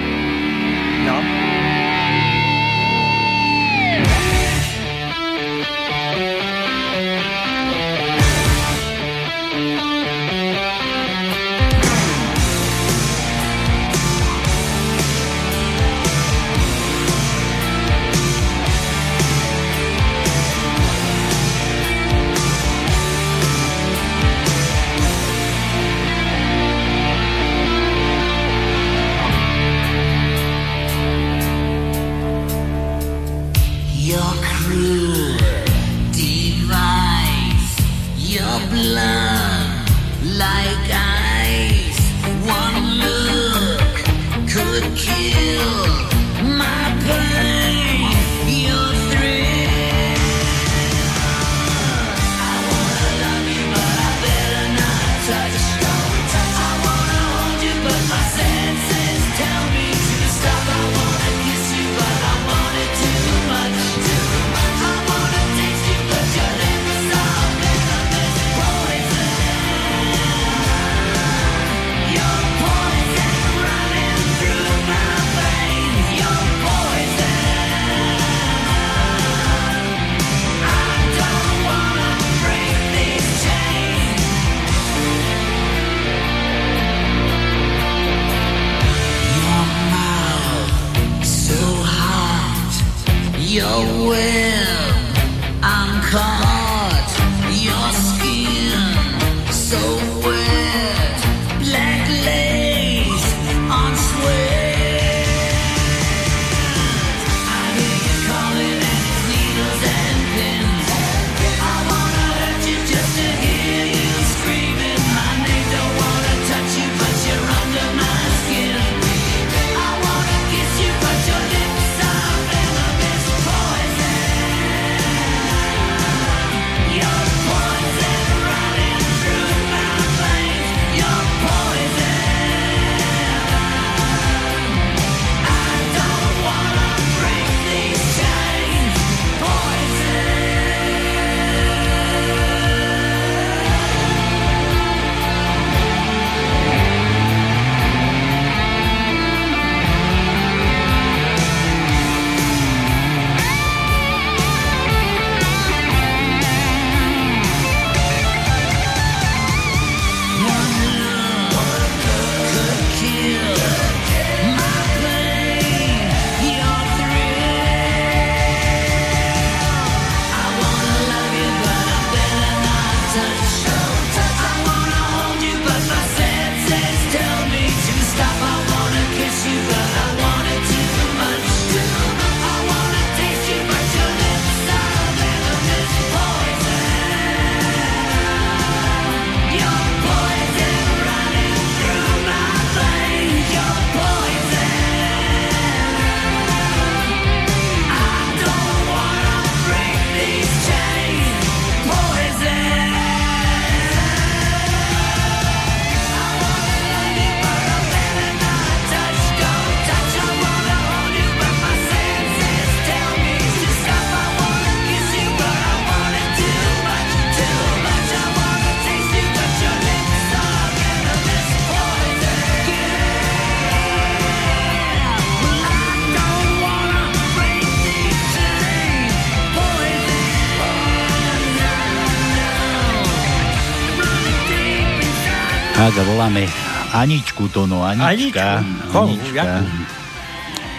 Tak a voláme Aničku to no, Anička. Aničku? Anička.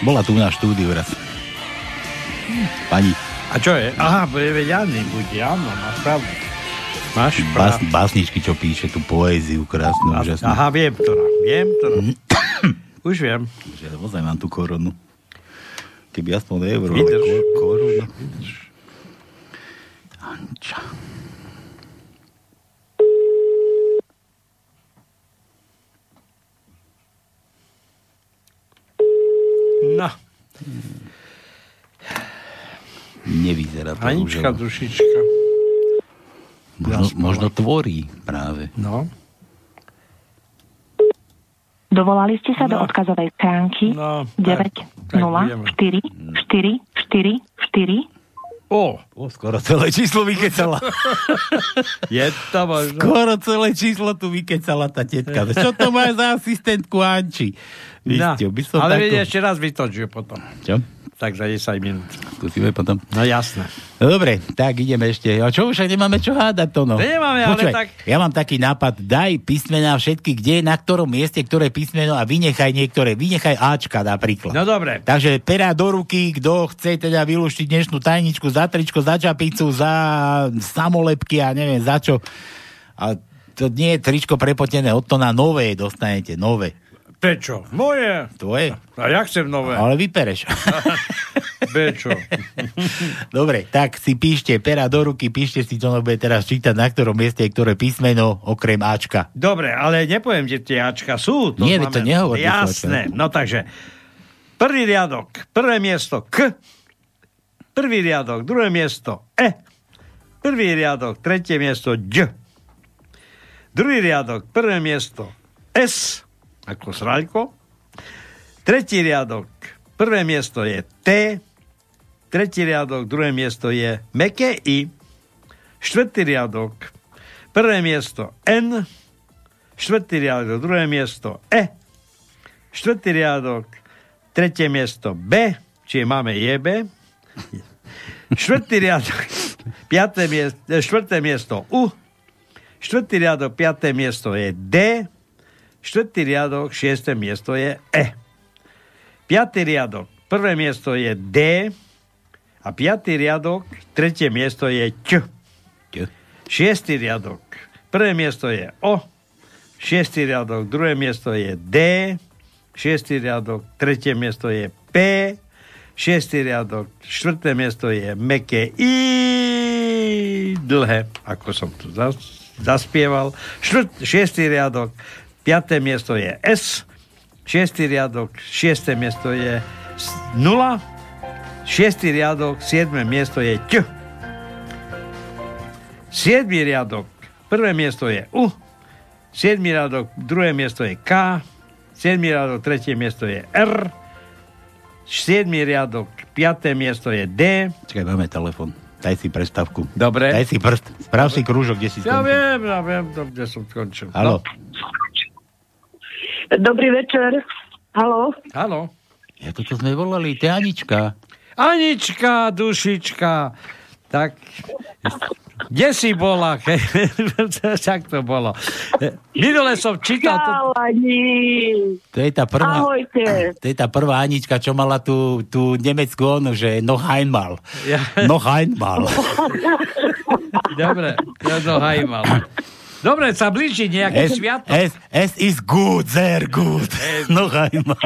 Bola tu na štúdiu raz. Pani. A čo je? Aha, Jany, bude, áno, máš pravdu. Máš pravdu. básničky, čo píše, tú poéziu krásnu, úžasnú. Aha, viem, ktorá, viem, ktorá. Už viem. Že ozaj mám tú korunu. Keby aspoň euro, ale Vydrž. ko- koruna. Anča. No, Nevyzerá to Anička, rúžovo. dušička. Možno, možno tvorí práve. No. Dovolali ste sa do odkazovej schránky No, 9 tak 0 budeme. 4 4 4 4 O, o, skoro celé číslo vykecala. Je to možno. Skoro celé číslo tu vykecala tá tetka. Čo to má za asistentku Anči? No, Víte, by som ale takto... ešte raz vytočuje potom. Čo? Tak za 10 minút. Skúsime potom. No jasné. No dobre, tak ideme ešte. A čo už nemáme čo hádať to no? Nemáme, ale tak- Ja mám taký nápad, daj písmená všetky, kde, na ktorom mieste, ktoré písmeno a vynechaj niektoré. Vynechaj Ačka napríklad. No dobre. Takže pera do ruky, kto chce teda vylúštiť dnešnú tajničku za tričko, za čapicu, za samolepky a neviem za čo. A to nie je tričko prepotené od to na nové dostanete, nové. Prečo? Moje. Tvoje? A ja chcem nové. Ale vypereš. Prečo? Dobre, tak si píšte pera do ruky, píšte si, čo ono bude teraz čítať, na ktorom mieste je ktoré písmeno, okrem Ačka. Dobre, ale nepoviem, kde tie Ačka sú. Nie, veď to nehovor, Jasné. No takže, prvý riadok, prvé miesto K, prvý riadok, druhé miesto E, prvý riadok, tretie miesto D, druhý riadok, prvé miesto S, ako sraľko, tretí riadok, prvé miesto je T, tretí riadok, druhé miesto je meké I, štvrtý riadok, prvé miesto N, štvrtý riadok, druhé miesto E, štvrtý riadok, tretie miesto B, čiže máme JB, štvrtý riadok, piaté miesto, štvrté miesto U, štvrtý riadok, piaté miesto je D, štvrtý riadok, šiesté miesto je E. Piatý riadok, prvé miesto je D. A piatý riadok, tretie miesto je Č. Šiestý riadok, Prvé miesto je O, šiestý riadok, druhé miesto je D, šiestý riadok, tretie miesto je P, šiestý riadok, štvrté miesto je meké I, dlhé, ako som tu zas, zaspieval, Štvrt, šiestý riadok, piaté miesto je S, šiestý riadok, šiesté miesto je 0, šiestý riadok, siedme miesto je Ť, siedmý riadok, prvé miesto je U, siedmý riadok, druhé miesto je K, siedmý riadok, tretie miesto je R, siedmý riadok, piaté miesto je D. Čakaj, máme telefon. Daj si prestavku. Dobre. Daj si prst. Sprav si krúžok, kde si Ja skončil. viem, ja viem, to, kde som skončil. Haló. Dobrý večer. Halo? Halo. Ja to, čo sme volali, to je Anička. Anička, dušička, tak kde si bola? tak to bolo. Minule som čítal... To... Chalani. To je tá prvá... Ahojte. To je tá prvá Anička, čo mala tú, tú nemeckú onu, že no einmal. Ja. No einmal. Dobre, ja to hajmal. Dobre, sa blíži nejaký Es, sviatok. es, es is good, sehr good. No einmal.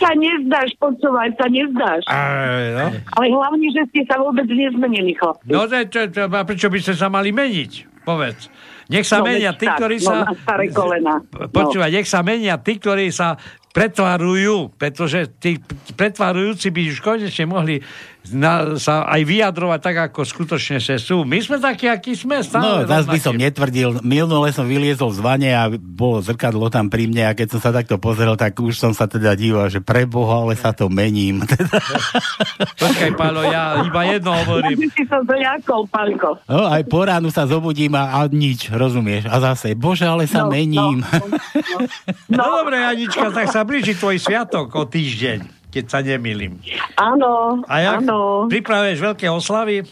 Sa nezdáš, počúvaj, sa nezdáš. Aj, no. Ale hlavne, že ste sa vôbec nezmenili, chlapci. No, to, to, to, a prečo by ste sa mali meniť? Povedz. Nech sa No, menia tí, tak, ktorí no, sa... kolena. Počúvaj, nech sa menia tí, ktorí sa pretvarujú, pretože tí pretvarujúci by už konečne mohli na, sa aj vyjadrovať tak, ako skutočne sa sú. My sme takí, akí sme No, stále. zase by rovnakí. som netvrdil. Minule som vyliezol z vane a bolo zrkadlo tam pri mne a keď som sa takto pozrel, tak už som sa teda díval, že preboha, ale sa to mením. Počkaj, Pálo, ja iba jedno hovorím. Si to dojakol, Palko. No, aj po ránu sa zobudím a, a nič, rozumieš? A zase, bože, ale sa No, mením. No, dobre, Anička, tak sa blíži tvoj sviatok o týždeň, keď sa nemýlim. Áno, A jak áno. pripravuješ veľké oslavy,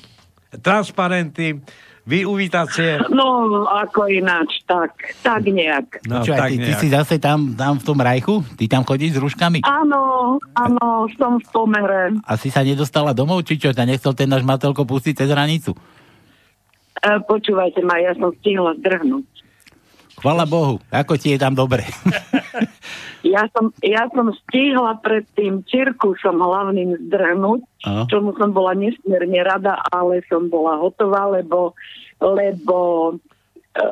transparenty, vy uvítacie. No, ako ináč, tak, tak nejak. No, Čo, tak ty, ty nejak. si zase tam, tam v tom rajchu? Ty tam chodíš s rúškami? Áno, áno, som v pomere. A si sa nedostala domov, či čo? Ťa nechcel ten náš Matelko pustiť cez hranicu? E, počúvajte ma, ja som stihla zdrhnúť. Chvala Bohu, ako ti je tam dobre. Ja som, ja som stihla pred tým cirkusom hlavným zdrhnúť, Aha. čomu som bola nesmierne rada, ale som bola hotová, lebo, lebo e,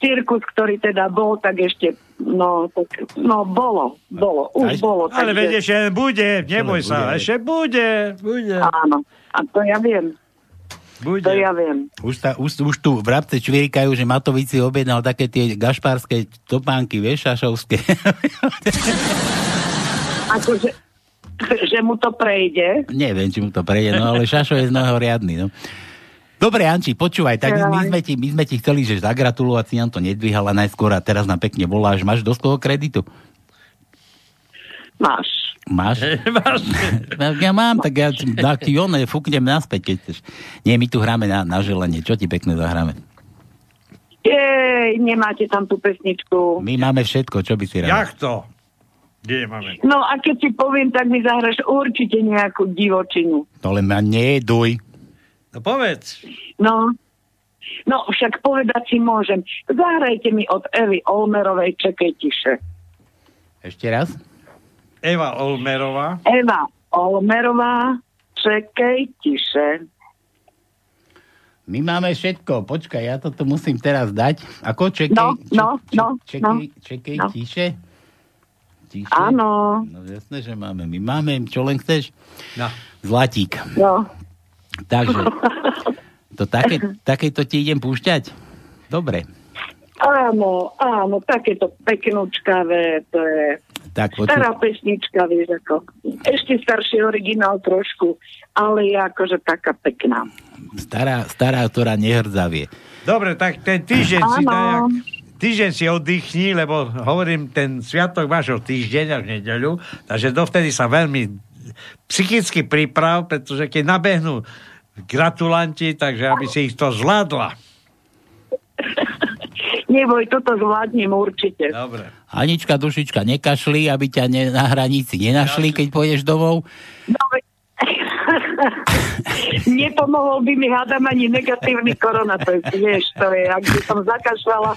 cirkus, ktorý teda bol, tak ešte, no, tak, no bolo, bolo, už bolo. Ale takže- veď ešte bude, neboj Bude. sa, ešte bude, bude. Áno, a to ja viem, bude. to ja viem. Už, sa, už, už tu v Rabce čvirikajú, že Matovič si objednal také tie gašpárske topánky, vieš, šašovské. Akože, že mu to prejde. Neviem, či mu to prejde, no ale Šašo je z mnoho riadny, no. Dobre, Anči, počúvaj, tak my, my, sme ti, my sme ti chceli, že zagratulovať si nám to nedvíhala najskôr a teraz nám pekne voláš. Máš dosť toho kreditu? Máš. Máš? Máš. Ja mám, tak ja ti- tak ti one fúknem naspäť, keď chceš. Nie, my tu hráme na, na želenie. Čo ti pekne zahráme? Jej, nemáte tam tú pesničku. My máme všetko, čo by si rád. Jak to? Kde máme? No a keď si poviem, tak mi zahraš určite nejakú divočinu. To len ma nejeduj. No povedz. No, no však povedať si môžem. Zahrajte mi od Evy Olmerovej Čekej tiše. Ešte raz? Eva Olmerová. Eva Olmerová Čekej tiše. My máme všetko. Počkaj, ja toto musím teraz dať. Ako čekej? No, no, no, čekej, no. čekej, No. tiše? Tiše? Áno. No jasné, že máme. My máme, čo len chceš? No. Zlatík. No. Takže, to také, takéto ti idem púšťať? Dobre. Áno, áno, takéto peknúčkavé, to je Tak, počuj. stará pesnička, vieš ako. Ešte starší originál trošku, ale je akože taká pekná. Stará, stará, ktorá nehrdzavie. Dobre, tak ten týždeň si dajak, týždeň si oddychni, lebo hovorím, ten sviatok máš o týždeň až v nedeľu, takže dovtedy sa veľmi psychicky priprav, pretože keď nabehnú gratulanti, takže aby si ich to zvládla. Neboj, toto zvládnem určite. Dobre. Anička, dušička, nekašli, aby ťa ne, na hranici nenašli, keď pôjdeš domov. No, veď- Nepomohol by mi hádam ani negatívny koronatest, vieš, to je, ak by som zakašľala.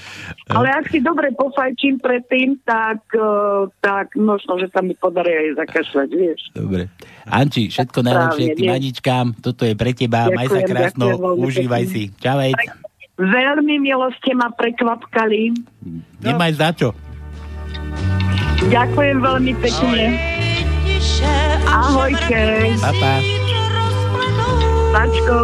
Ale ak si dobre pofajčím predtým, tak, uh, tak možno, že sa mi podarí aj zakašľať, vieš. Dobre. Anči, všetko najlepšie tým. Aničkám. Toto je pre teba. Maj sa Ďakujem, krásno. ďakujem Užívaj si. Čavej. Veľmi milo ste ma prekvapkali. Nemaj za čo. Ďakujem veľmi pekne. Ahojte. Papa. Pačko.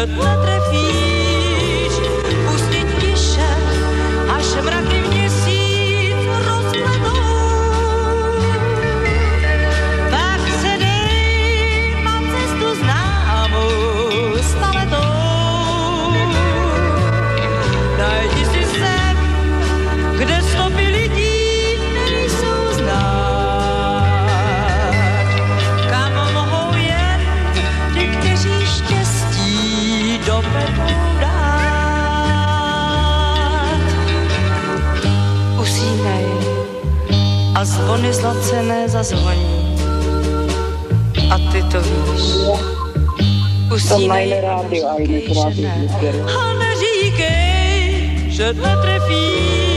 Že zvony zlacené zazvoní. A ty to víš. Som najmä Usínej rádio aj nekrátky a neříkej, že netrefíš.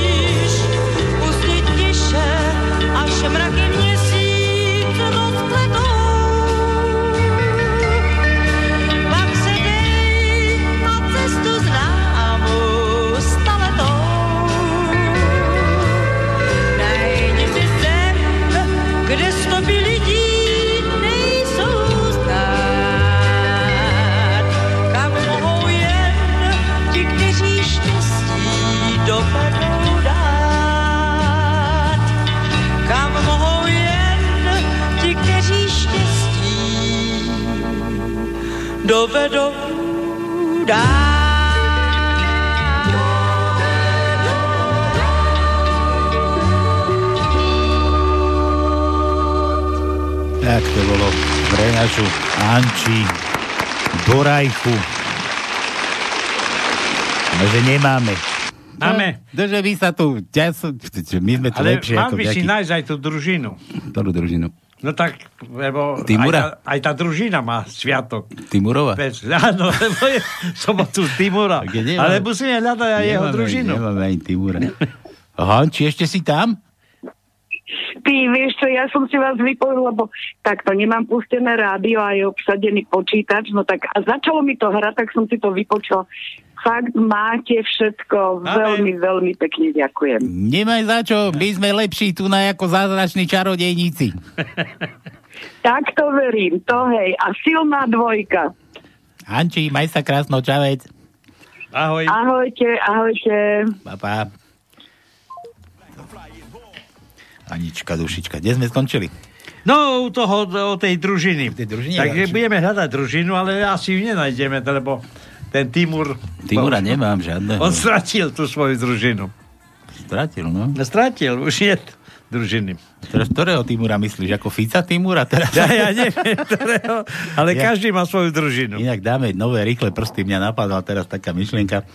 Dovedou dát. Tak to bolo pre našu Anči Dorajku. A že nemáme. Máme. No, že my sa tu, ja som, my sme tu Ale lepšie mal by si nájsť aj tú družinu. Ktorú družinu? No tak, lebo aj Timura? tá, aj tá družina má sviatok. Timurova? Veď, áno, lebo je sobotu Timura. Nemáme- Ale musíme hľadať aj jeho družinu. Nemáme ani Timura. Hanči, ešte si tam? Ty, vieš čo, ja som si vás vypojil, lebo takto nemám pustené rádio a je obsadený počítač, no tak a začalo mi to hrať, tak som si to vypočula. Fakt máte všetko, veľmi, veľmi pekne ďakujem. Nemaj za čo, my sme lepší tu na ako zázrační čarodejníci. Tak to verím, to hej. A silná dvojka. Anči, maj sa krásno, čavec. Ahoj. Ahojte, ahojte. Pa, pa. Anička, dušička, kde sme skončili? No, u toho, o tej družiny. tej družine, Takže budeme hľadať družinu, ale asi ju nenájdeme, lebo ten Timur... Timura nemám žiadneho. On stratil tú svoju družinu. Stratil, no. Stratil, už je družiny. Teraz ktorého Timura myslíš? Ako Fica Timura? Teraz? Ja, ja neviem, ktorého, ale Ja- každý má svoju družinu. Inak dáme nové rýchle prsty. Mňa napadla teraz taká myšlienka,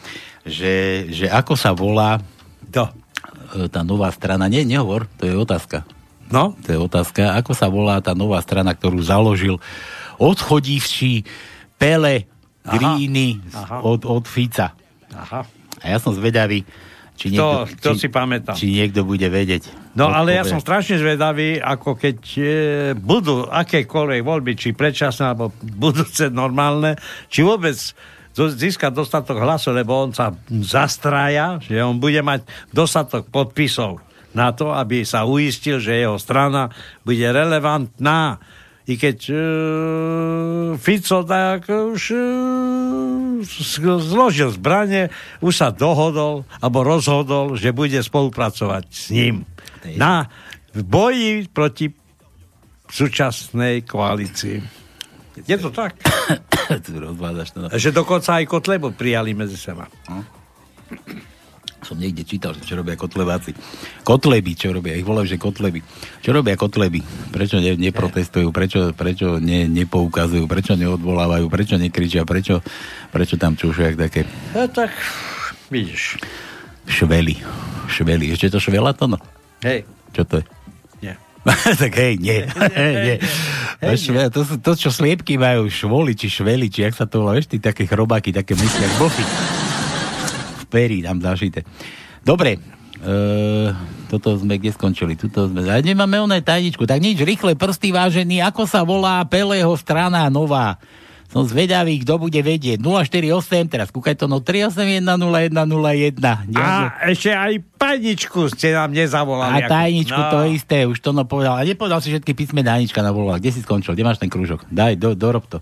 že, že ako sa volá to. tá nová strana. Nie, nehovor, to je otázka. No? To je otázka. Ako sa volá tá nová strana, ktorú založil odchodívší Pele Gríny Aha. od, od Fica. Aha. A ja som zvedavý, či niekto, To, to či, si pamätám. či niekto bude vedieť. No ale ja som strašne zvedavý, ako keď e, budú akékoľvek voľby, či predčasné, alebo budúce normálne, či vôbec získa dostatok hlasov, lebo on sa zastrája, že on bude mať dostatok podpisov na to, aby sa uistil, že jeho strana bude relevantná. I keď e, Fico tak už s- zložil zbranie, už sa dohodol, alebo rozhodol, že bude spolupracovať s ním na boji proti súčasnej koalícii. Je to tak? rozvádzaš to. Že dokonca aj Kotlebu prijali medzi seba. Som niekde čítal, že čo robia kotlebáci. Kotleby, čo robia? Ich volajú, že kotleby. Čo robia kotleby? Prečo ne, neprotestujú? Prečo, prečo ne, nepoukazujú? Prečo neodvolávajú? Prečo nekričia? Prečo, prečo tam jak také No tak, vidíš. švely? Švely. Ešte to švela to no? Hej. Čo to je? Nie. tak hej, nie. nie. Hej, Šve, to, to, čo sliepky majú, švoli, či šveli, či jak sa to volá, vieš, ty také chrobáky, také mysli, jak blchy. V perí tam zašité. Dobre, e, toto sme kde skončili? Tuto sme, a nemáme oné tajničku, tak nič, rýchle prsty vážený, ako sa volá Pelého strana nová? Som zvedavý, kto bude vedieť. 048, teraz kúkaj to, no 3810101. A ešte aj paničku ste nám nezavolali. A tajničku no. to isté, už to no povedal. A nepovedal si všetky písme tajnička navolala. Kde si skončil? Kde máš ten krúžok? Daj, do, dorob to.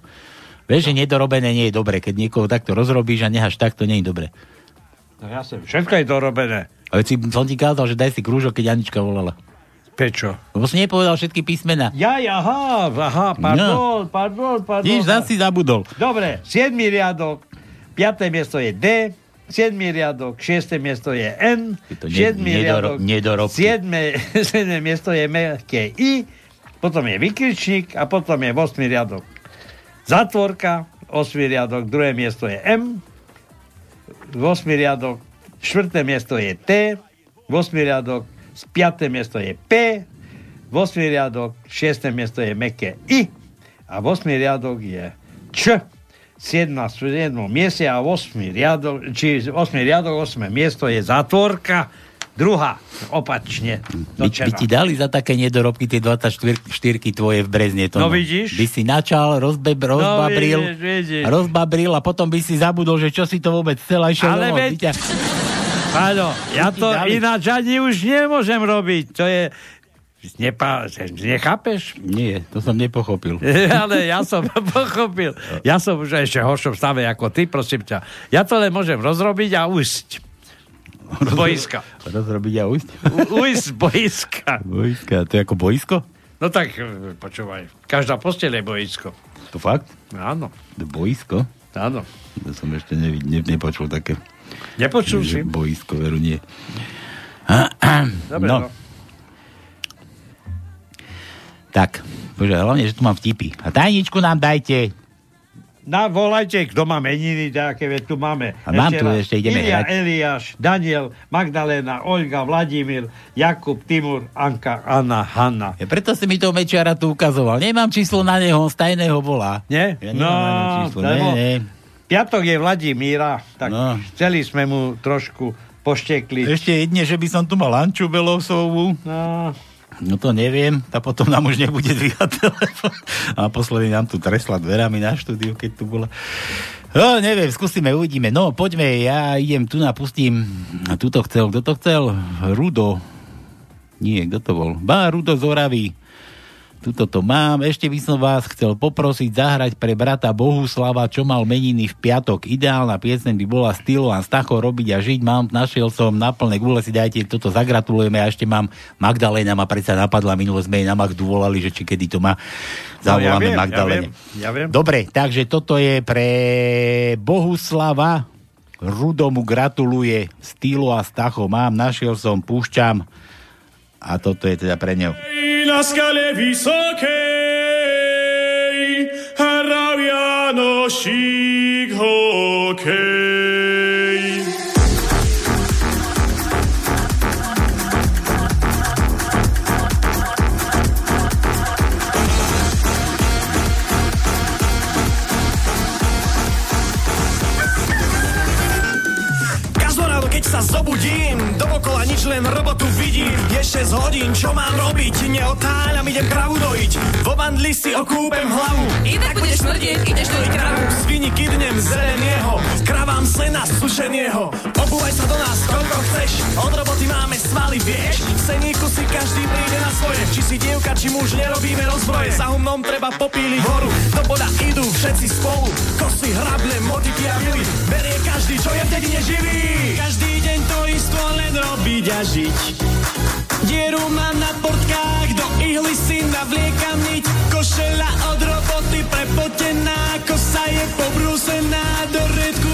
Vieš, že nedorobené nie je dobre. Keď niekoho takto rozrobíš a necháš tak, to nie je dobre. No jasne, všetko je dorobené. Ale si, som ti kázal, že daj si krúžok, keď Anička volala. Prečo? Lebo si nepovedal všetky písmena. Ja, aha, aha, pardon, no. pardon, pardon. Vidíš, zase si zabudol. Dobre, 7 riadok, 5. miesto je D, 7 riadok, 6. miesto je N, to 7 ne- nedoro- riadok, nedorobky. 7. 7. miesto je mekké I, potom je vykričník a potom je 8. riadok. Zatvorka, 8. riadok, druhé miesto je M, 8. riadok, 4. miesto je T, 8. riadok, 5. miesto je P, 8. riadok, 6. miesto je meké I a 8. riadok je Č. 7. v 7. mieste a 8. riadok, či 8. riadok, 8. miesto je zatvorka, druhá, opačne. By, by ti dali za také nedorobky tie 24 tvoje v Brezne. To No vidíš? By si načal, rozbe, rozbabril, vidíš, vidíš. rozbabril a potom by si zabudol, že čo si to vôbec chcel a išiel Ale veď- ťa- Áno, ja to dali. ináč ani už nemôžem robiť. To je... Nepa, nechápeš? Nie, to som nepochopil. Ale ja som pochopil. Ja som už ešte horšom stave ako ty, prosím ťa. Ja to len môžem rozrobiť a ujsť. Boiska. Rozrobiť a ujsť? Ujsť boiska. Boiska, to je ako boisko? No tak, e, počúvaj. Každá posteľ je boisko. To fakt? Áno. To boisko? Áno. To som ešte nevi, ne, nepočul také. Nepočul si? Boisko, veru nie. Dobre, no. no. Tak, bože, hlavne, že tu mám vtipy. A tajničku nám dajte. Na, volajte, kto má meniny, také, veď tu máme. A mám tu raz. ešte, ideme Ilia, hrať. Eliáš, Daniel, Magdalena, Olga, Vladimír, Jakub, Timur, Anka, Anna, Hanna. Ja preto si mi toho Mečiara tu ukazoval. Nemám číslo na neho, z tajného volá. Nie? Ja neho číslo. lebo Nie, nie. Piatok je Vladimíra, tak No. chceli sme mu trošku poštekliť. Ešte jedne, že by som tu mal Anču Belousovú. No, No to neviem, tá potom nám už nebude dvíhať telefón. A naposledy nám tu tresla dverami na štúdiu, keď tu bola. No, neviem, skúsime, uvidíme. No, poďme, ja idem tu napustím. A tu to chcel, kto to chcel? Rudo. Nie, kto to bol? Bá, Rudo z. Tuto to mám. Ešte by som vás chcel poprosiť zahrať pre brata Bohuslava, čo mal meniny v piatok. Ideálna piesň by bola Stylo a Stacho robiť a žiť. Mám, našiel som na plné gule si dajte, toto zagratulujeme a ešte mám Magdalena ma predsa napadla, minule sme jej na Magdu volali, že či kedy to má. Zavoláme No, ja viem, Magdalene. ja viem, ja viem. Dobre, takže toto je pre Bohuslava. Rudomu gratuluje Stylo a Stacho. Mám, našiel som, púšťam. A toto je teda pre neho. Na skale vysokej hrał Janosik hokej. Nič, len robotu vidím. Je 6 hodín, čo mám robiť? Neotáľam, idem kravu dojiť. Vo bandli si okúpem hlavu. Inak budeš smrdieť, ideš dojiť kravu. Svini kydnem zeleného Kravám sena sušeného Obúvaj sa do nás, koľko chceš. Od roboty máme svaly, vieš. V seníku si každý príde na svoje. Či si dievka, či muž, nerobíme rozbroje. Za humnom treba popíliť horu Do boda idú všetci spolu. Kosy, hrable, motiky a vily Berie každý, čo je v dedine živý. Každý deň to isto len robiť a žiť. Dieru mám na portkách, do ihly si navliekam niť. Košela od roboty prepotená, kosa je pobrúsená Do redku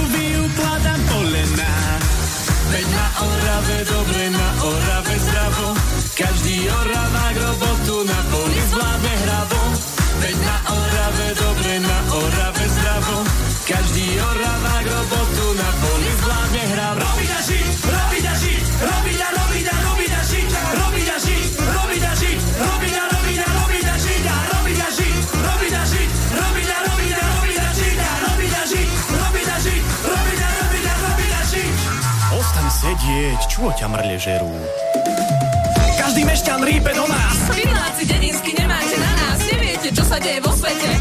Orave, dobre na Orave zdravo. Každý oravák robotu Sedieť, čo ťa mrle žerú? Každý mešťan rípe do nás Piláci dedinsky nemáte na nás, neviete, čo sa deje vo svete.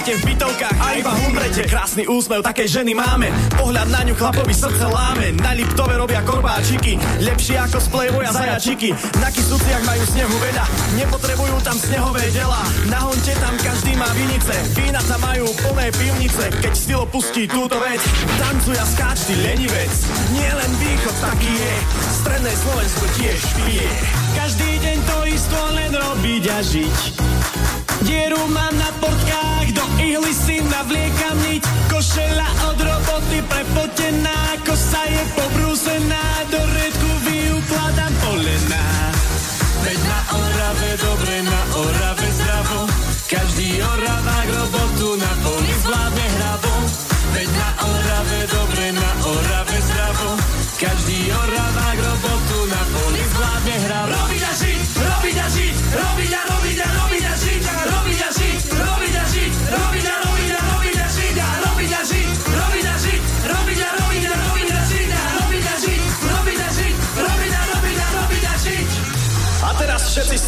Sedíte v bytovkách a iba umrete. Krásny úsmev takej ženy máme. Pohľad na ňu chlapovi srdce láme. Na Liptove robia korbáčiky. Lepšie ako z Playboya zajačiky. Na Kisúciach majú snehu veľa. Nepotrebujú tam snehové dela. Na Honte tam každý má vinice. Vína tam majú plné pivnice. Keď stilo pustí túto vec Tancuj a skáč, ty lenivec. Nie len východ taký je. Stredné Slovensko tiež pije Každý deň to isto len robiť a žiť. Dieru mám na portkách, do ihly si navliekam niť. Košela od roboty prepotená, kosa je pobrúsená, do redku vyukladám polená. Veď na Orave, dobre na Orave zdravo, každý oravák robotu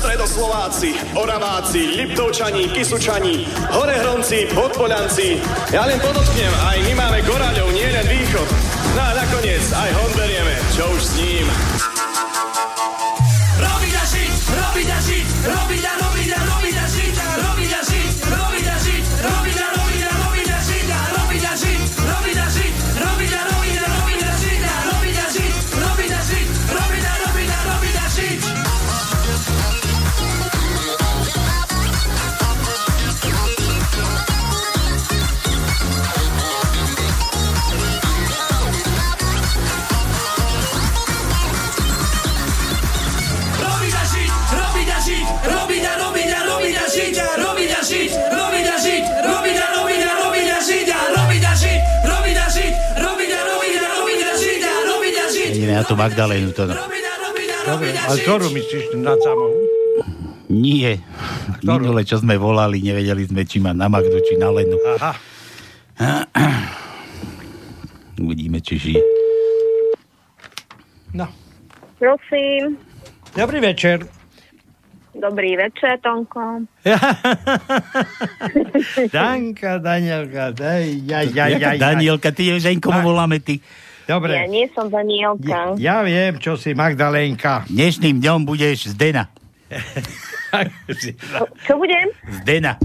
stredoslováci, Oraváci, Liptovčani, Kisučani, Horehronci, Podpoľanci. Ja len podotknem, aj my máme Goraľov, nie len východ. No a nakoniec aj Hon berieme, čo už s ním. Na tú Magdalénu. To... Dobre, ale ktorú myslíš na samohu? Nie. Minule, čo sme volali, nevedeli sme, či má na Magdu, či na Lenu. Aha. Uvidíme, či žije. No. Prosím. Dobrý večer. Dobrý večer, Tonko. Danka, Danielka, daj, ja, ja, ja, ja. Danielka, ty aj komu voláme ty. Dobre. Ja nie som Danielka. Ja viem, čo si Magdalénka. Dnešným dňom budeš Zdena. Čo budem? Zdena.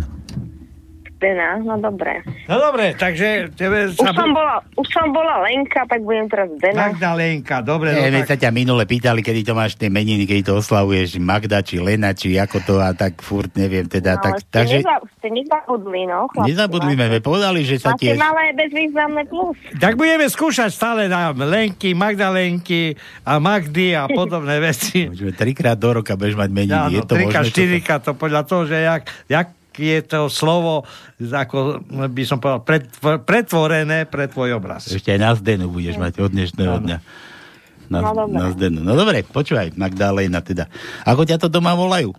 Dena, no dobre. No dobre, takže tebe Už sa... som, bola, už som bola Lenka, tak budem teraz Dena. Magdalénka, dobre. Nie, no tak... sa ťa minule pýtali, kedy to máš tie meniny, kedy to oslavuješ, Magda, či Lena, či ako to a tak furt neviem teda. No, tak, ste, takže neza, ste nezabudli, no. chlapci, nezabudlíme, máte- my povedali, že sa Máte tiež... malé bezvýznamné plus. Tak budeme skúšať stále na Lenky, Magdalenky a Magdy a podobné veci. Môžeme trikrát do roka budeš mať meniny. Áno, možné? toto? štyrika, to podľa toho, že jak, jak je to slovo, ako by som povedal, pretvor, pretvorené pre tvoj obraz. Ešte aj na Zdenu budeš mať od dnešného dňa. Na, No, dobre. na Zdenu. No dobre, počúvaj, Magdalena teda. Ako ťa to doma volajú?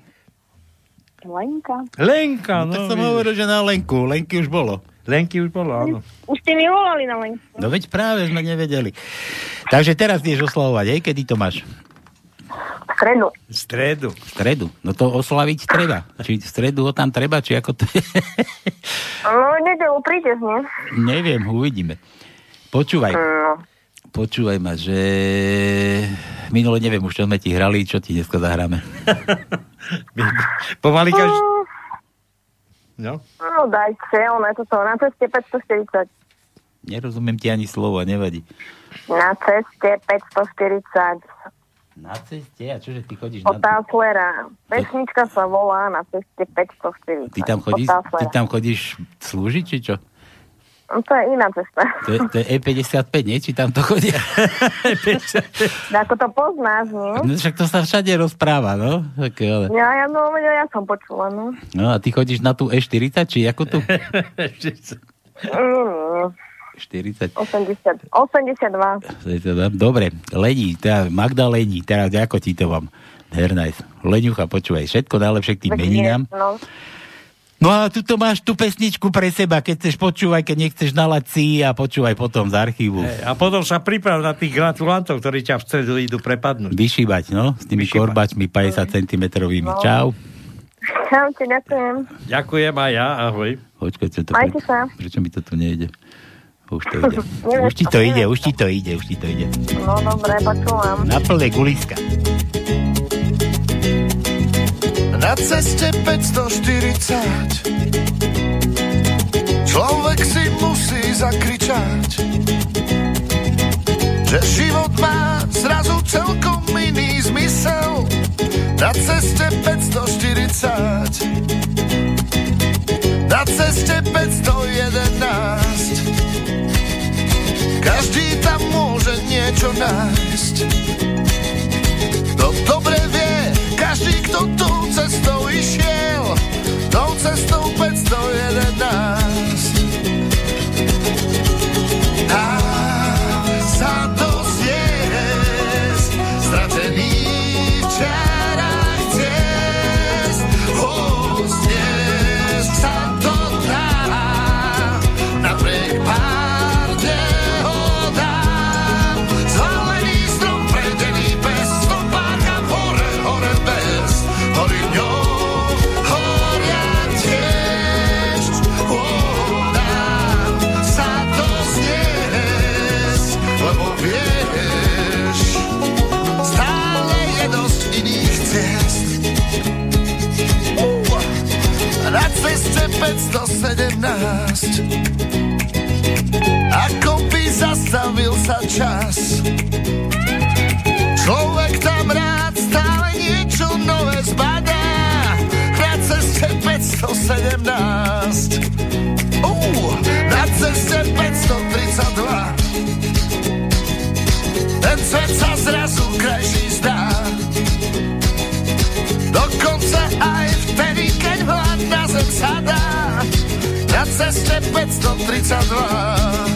Lenka. Lenka, No, no. tak som vidíš. hovoril, že na Lenku. Lenky už bolo. Lenky už bolo, áno. Už ste mi volali na Lenku. No veď práve sme nevedeli. Takže teraz vieš oslavovať, hej, kedy to máš? Stredu. V stredu. V stredu. No to oslaviť treba. Či v stredu ho tam treba, či ako to je. No, nedelu prídeš, nie? Neviem, uvidíme. Počúvaj. No. Počúvaj ma, že minule neviem už, čo sme ti hrali, čo ti dneska zahráme. Pomaly každý... No. No. Dajte, je toto na ceste 540. Nerozumiem ti ani slovo, nevadí. Na ceste 540. Na ceste? A čože ty chodíš na... Od Taflera. Pesnička sa volá na ceste 540. Ty tam chodíš, Od ty tam chodíš slúžiť, či čo? No, to je iná cesta. To je, to je E55, nie? Či tam to chodí? Ako to poznáš, nie? No však to sa všade rozpráva, no. Tak, ale... Ja, ja, no, ja som počula, no. No a ty chodíš na tú E40, či ako tu? Mm, 40. 80, 82. Dobre, Lení, teda Magda Lení, teraz ako ti to vám? Hernajs. Leňucha, počúvaj, všetko najlepšie k tým meninám. No. No a tu máš tú pesničku pre seba, keď chceš počúvaj, keď nechceš nalať si a počúvaj potom z archívu. Hej, A potom sa priprav na tých gratulantov, ktorí ťa v stredu idú prepadnúť. Vyšíbať, no, s tými Vyšíbať. korbačmi 50 cm. No. Čau. Čaute, ďakujem. Ďakujem aj ja, ahoj. Počkaj, čo to, Majte sa. prečo mi to tu nejde? Už to ide. Už ti to ide, už ti to ide, už ti to ide. No, dobre, počúvam. Na plné guliska. Na ceste 540 Človek si musí zakričať Že život má zrazu celkom iný zmysel Na ceste 540 Na ceste 511 Každý tam môže niečo nájsť. Kto dobre vie, každý, kto tou 1917 Ako by zastavil sa čas? Človek tam rád stále niečo nové zbadá. Na ceste 517 uh, Na ceste 532 Ten svet sa zrazu krajší zdá. Dokonca aj sadá. Na ceste 532.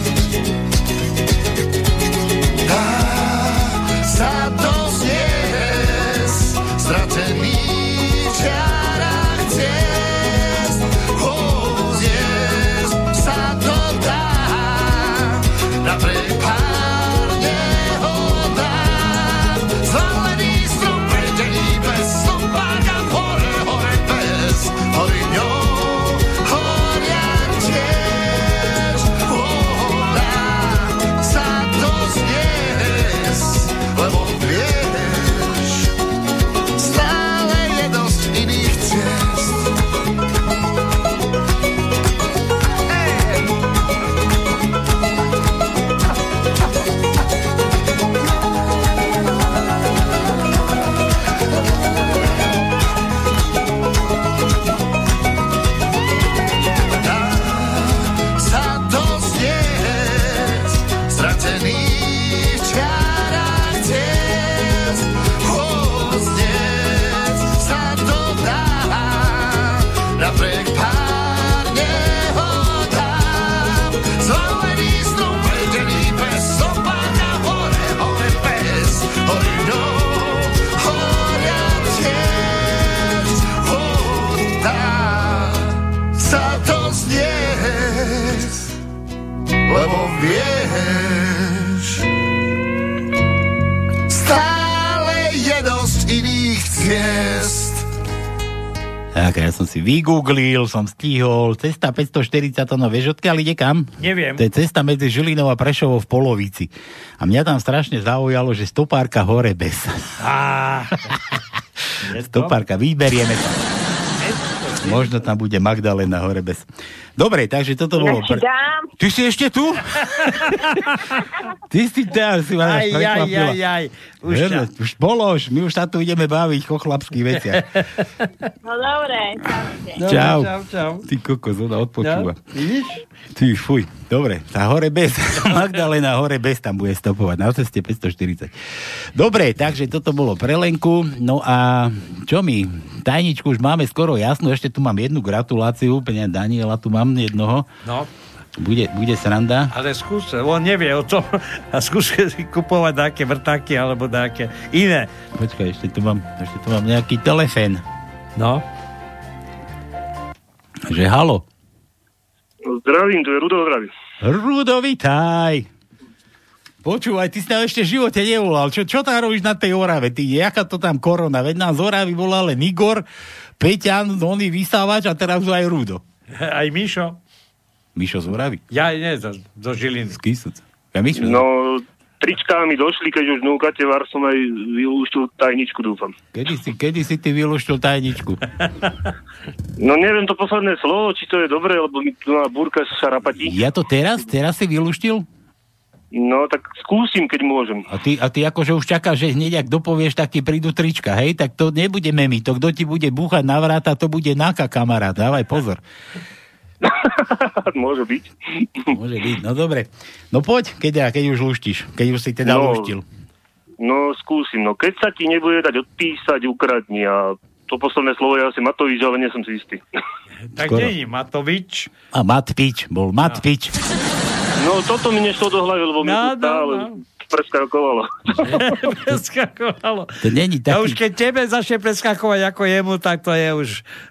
si vygooglil, som stihol. Cesta 540, no vieš, odkiaľ ide kam? Neviem. To je cesta medzi Žilinou a Prešovou v polovici. A mňa tam strašne zaujalo, že stopárka hore bez. Á, Stopárka, vyberieme to. Možno tam bude Magdalena hore bez. Dobre, takže toto bolo... Ja dám. Ty si ešte tu? Ty si tam, si ma Aj, aj, aj, aj. Už ťa. už bolo, už, my už sa tu ideme baviť o chlapských veciach. No dobre, čau. čau, čau. Ty kokos, ona odpočúva. Vidíš? Ty, fuj, dobre, tá hore bez, Magdalena hore bez tam bude stopovať, na ceste 540. Dobre, takže toto bolo pre Lenku, no a čo mi, tajničku už máme skoro jasno, ešte tu mám jednu gratuláciu, úplne Daniela tu mám jednoho, No, bude, bude sranda. ale skús, on nevie o tom a skús si kupovať nejaké vrtáky alebo nejaké iné. Počkaj, ešte tu mám, ešte tu mám nejaký telefén. No. Že halo, Zdravím, to je Rudo zdraví. Rudo, vitaj. Počúvaj, ty si tam ešte v živote nevolal. Čo, čo tam robíš na tej Orave? Ty, jaká to tam korona? Veď nám z Oravy volal len Igor, Peťan, oný vysávač a teraz aj Rudo. Aj Mišo. Mišo z Oravy? Ja nie, zo, zo Žiliny. Z Kisuc. Ja Mišo. No, tričká mi došli, keď už núkate var, som aj vyúštil tajničku, dúfam. Kedy si, kedy si ty vylúštil tajničku? No neviem to posledné slovo, či to je dobré, lebo mi tu na búrka šarapatí. Ja to teraz? Teraz si vylúštil? No, tak skúsim, keď môžem. A ty, a ty akože už čakáš, že hneď ak dopovieš, tak ti prídu trička, hej? Tak to nebudeme my. To, kto ti bude búchať na vráta, to bude náka kamarát. Dávaj pozor. Môže byť. Môže byť, no dobre. No poď, keď, keď už luštíš. Keď už si teda No. luštil. No, skúsim. No, keď sa ti nebude dať odpísať, ukradni a to posledné slovo je asi Matovič, ale nie som si istý. Tak Skoro. není Matovič. A Matpič, bol Matpič. No, toto mi nešlo do hlavy, lebo mi No, to stále preskakovalo. Preskakovalo. To není A taký... už keď tebe začne preskakovať ako jemu, tak to je už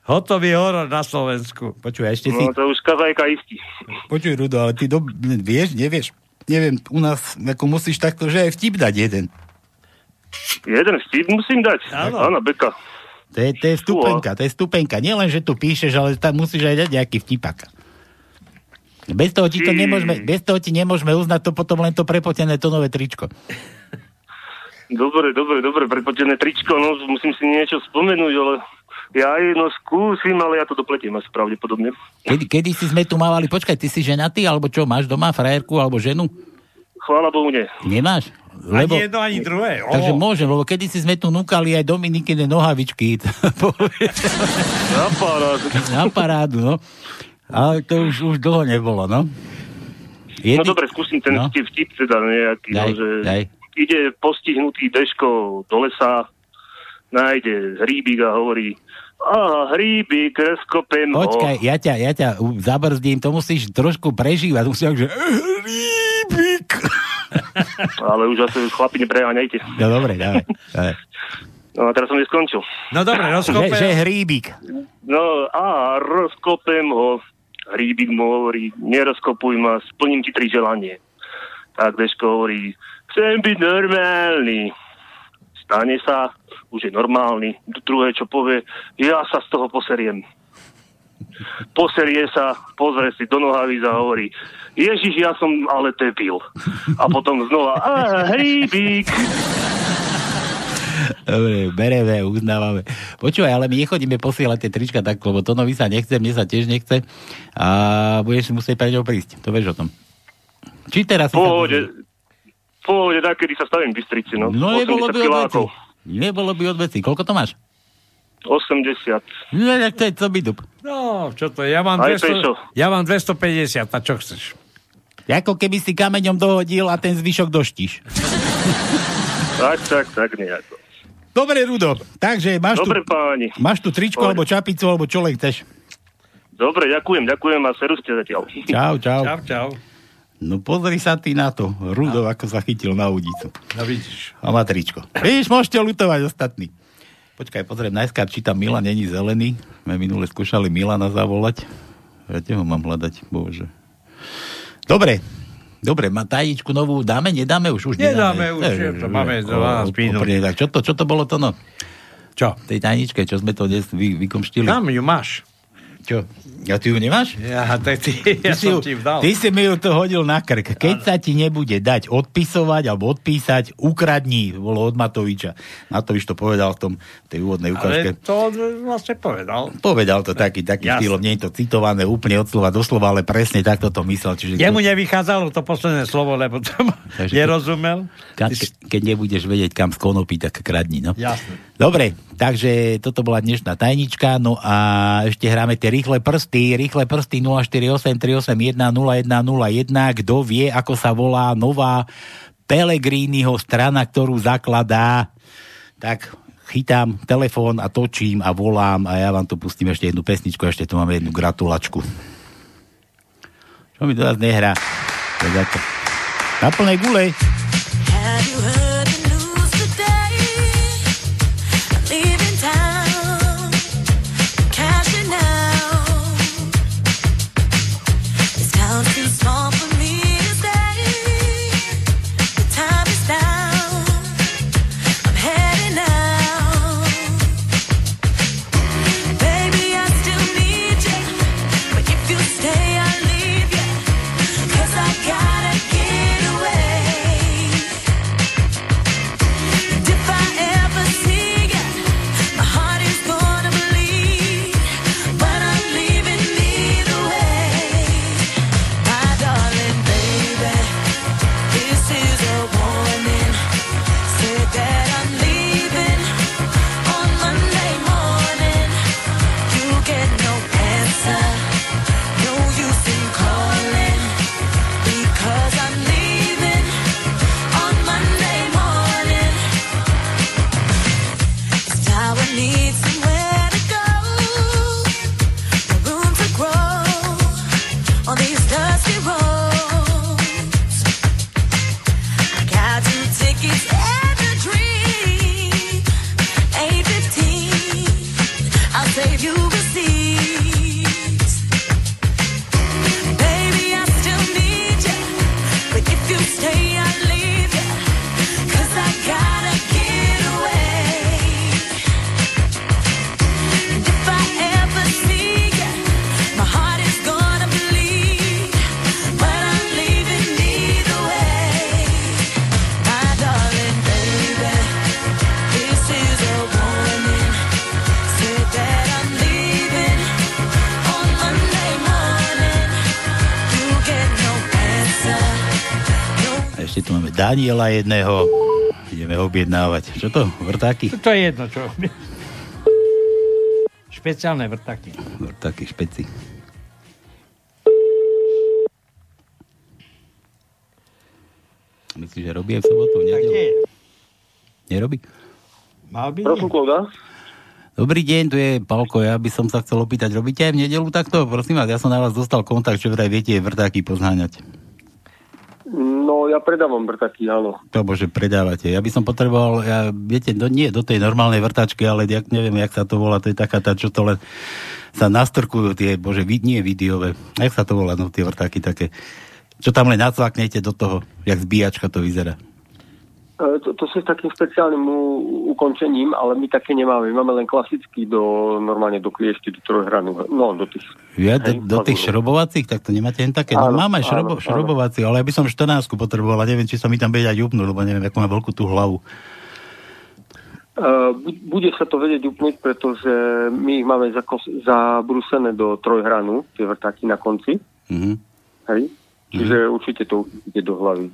hotový horor na Slovensku. Počuj, ešte si... No, to už kazajka istý. Počuj, Rudo, ale ty do... vieš, nevieš? Neviem, u nás ako musíš takto, že aj vtip dať jeden. Jeden vtip musím dať. Áno. Áno, Beka. To je, to je stupenka, to je stupenka. Nielen, že tu píšeš, ale tam musíš aj dať nejaký vtipak. Bez toho, ti to nemôžeme, bez toho ti nemôžeme uznať to potom len to prepotené tonové tričko. Dobre, dobre, dobre, prepotené tričko, no musím si niečo spomenúť, ale ja aj no skúsim, ale ja to dopletiem asi pravdepodobne. Kedy, kedy si sme tu mávali, počkaj, ty si ženatý, alebo čo, máš doma frajerku, alebo ženu? Chvála Bohu, nie. Nemáš? Ani jedno, ani druhé. O. Takže môžem, lebo kedy si sme tu núkali aj Dominikine nohavičky. Na parádu. Na parádu, no. Ale to už, už dlho nebolo, no. No dobre, skúsim ten No. vtip, teda nejaký, Daj, no, že daj. ide postihnutý Deško do lesa, nájde hríbik a hovorí a hríbik, rozkopem ho. Počkaj, ja ťa, ja ťa zabrzdím, to musíš trošku prežívať. Musíš, že... Rýbik. Ale už asi chlapi nepreháňajte. No dobre, dávaj. dávaj. No a teraz som neskončil. No dobre, Že, že hríbik. No a rozkopem ho. Hríbik mu hovorí, nerozkopuj ma, splním ti tri želanie. Tak Deško hovorí, chcem byť normálny. Stane sa, už je normálny. Druhé, čo povie, ja sa z toho poseriem. Poserie sa, pozrie si do nohavíc a hovorí, Ježiš, ja som ale debil. A potom znova, a hríbik. Dobre, bereme, uznávame. Počúvaj, ale my nechodíme posielať tie trička tak, lebo to nový sa nechce, mne sa tiež nechce a budeš si musieť pre ňou prísť. To vieš o tom. Či teraz. Pohode, pohode, tak, kedy sa stavím v Bystrici, no. No nebolo 80 by od veci. Nebolo by od veci. Koľko to máš? 80. No, tak to je co by dup. No, čo to je? Ja mám, Aj 200, pešo. ja mám 250, a čo chceš? Ako keby si kameňom dohodil a ten zvyšok doštíš. Tak, tak, tak nejako. Dobre, Rudo, takže máš Dobre, tu, páni. máš tu tričko, Poď. alebo čapicu, alebo čo len chceš. Dobre, ďakujem, ďakujem a seru ste zatiaľ. Čau, čau. Čau, čau. No pozri sa ty na to. Rudo, ako sa chytil na udicu. No vidíš. A má tričko. Víš, môžete lutovať ostatní. Počkaj, pozriem najskôr, či tam Milan není zelený. My minule skúšali Milana zavolať. Ja ho mám hľadať, bože. Dobre, dobre, má tajničku novú dáme, nedáme už? už Nedáme už, Eh, je to, máme eh, 12 o- minút. Čo to, čo to bolo to no? Čo? Tej tajničke, čo sme to dnes vy, vykomštili. Kam ju máš? Čo? Ja ty ju nemáš? Ja, tak ty, ja si som ju, ti vdal. ty si mi ju to hodil na krk. Keď sa ti nebude dať odpisovať alebo odpísať, ukradni, bolo od Matoviča. Matovič to povedal v tom, tej úvodnej ukážke. Ale to vlastne povedal. Povedal to taký, taký Jasne. štýlom, nie je to citované úplne od slova do slova, ale presne takto to myslel. Čiže Jemu nevychádzalo to posledné slovo, lebo to Takže nerozumel. Ka- ke- keď nebudeš vedieť, kam skonopí, tak kradni. No. Jasne. Dobre, takže toto bola dnešná tajnička, no a ešte hráme tie rýchle prsty, rýchle prsty 048 381 0101, kto vie, ako sa volá nová Pelegriniho strana, ktorú zakladá, tak chytám telefón a točím a volám a ja vám tu pustím ešte jednu pesničku, ešte tu máme jednu gratulačku. Čo mi to teraz nehrá? Na plnej gulej. Have you heard ešte tu máme Daniela jedného. Ideme ho objednávať. Čo to? Vrtáky? To je jedno, čo. Špeciálne vrtaky. Vrtáky, špeci. Myslíš, že robí aj v sobotu? v nedelu? nie. Nerobí? Mal by Prosím. Dobrý deň, tu je Palko, ja by som sa chcel opýtať, robíte aj v nedelu takto? Prosím vás, ja som na vás dostal kontakt, čo vraj viete vrtáky pozháňať. No, ja predávam vrtaky, áno. To bože, predávate. Ja by som potreboval, ja, viete, do, nie do tej normálnej vrtačky, ale ja neviem, jak sa to volá, to je taká tá, čo to len sa nastrkujú tie, bože, vid, nie videové. Jak sa to volá, no tie vrtáky také. Čo tam len nacvaknete do toho, jak zbíjačka to vyzerá. E, To, to sú s takým špeciálnym ukončením, ale my také nemáme. My máme len klasický do, normálne do kliešti, do trojhranu. No, do tých. Ja, do, do tých šrobovacích, tak to nemáte len také. No Áno, máme aj šrobo, áno, šrobovací, ale ja by som 14 potreboval a neviem, či sa mi tam vedia upnúť, lebo neviem, ako má veľkú tú hlavu. Uh, bude sa to vedieť upnúť, pretože my ich máme zakos- zabrúsené do trojhranu, tie vrtáky na konci. Mhm. Hej? Čiže určite to ide do hlavy.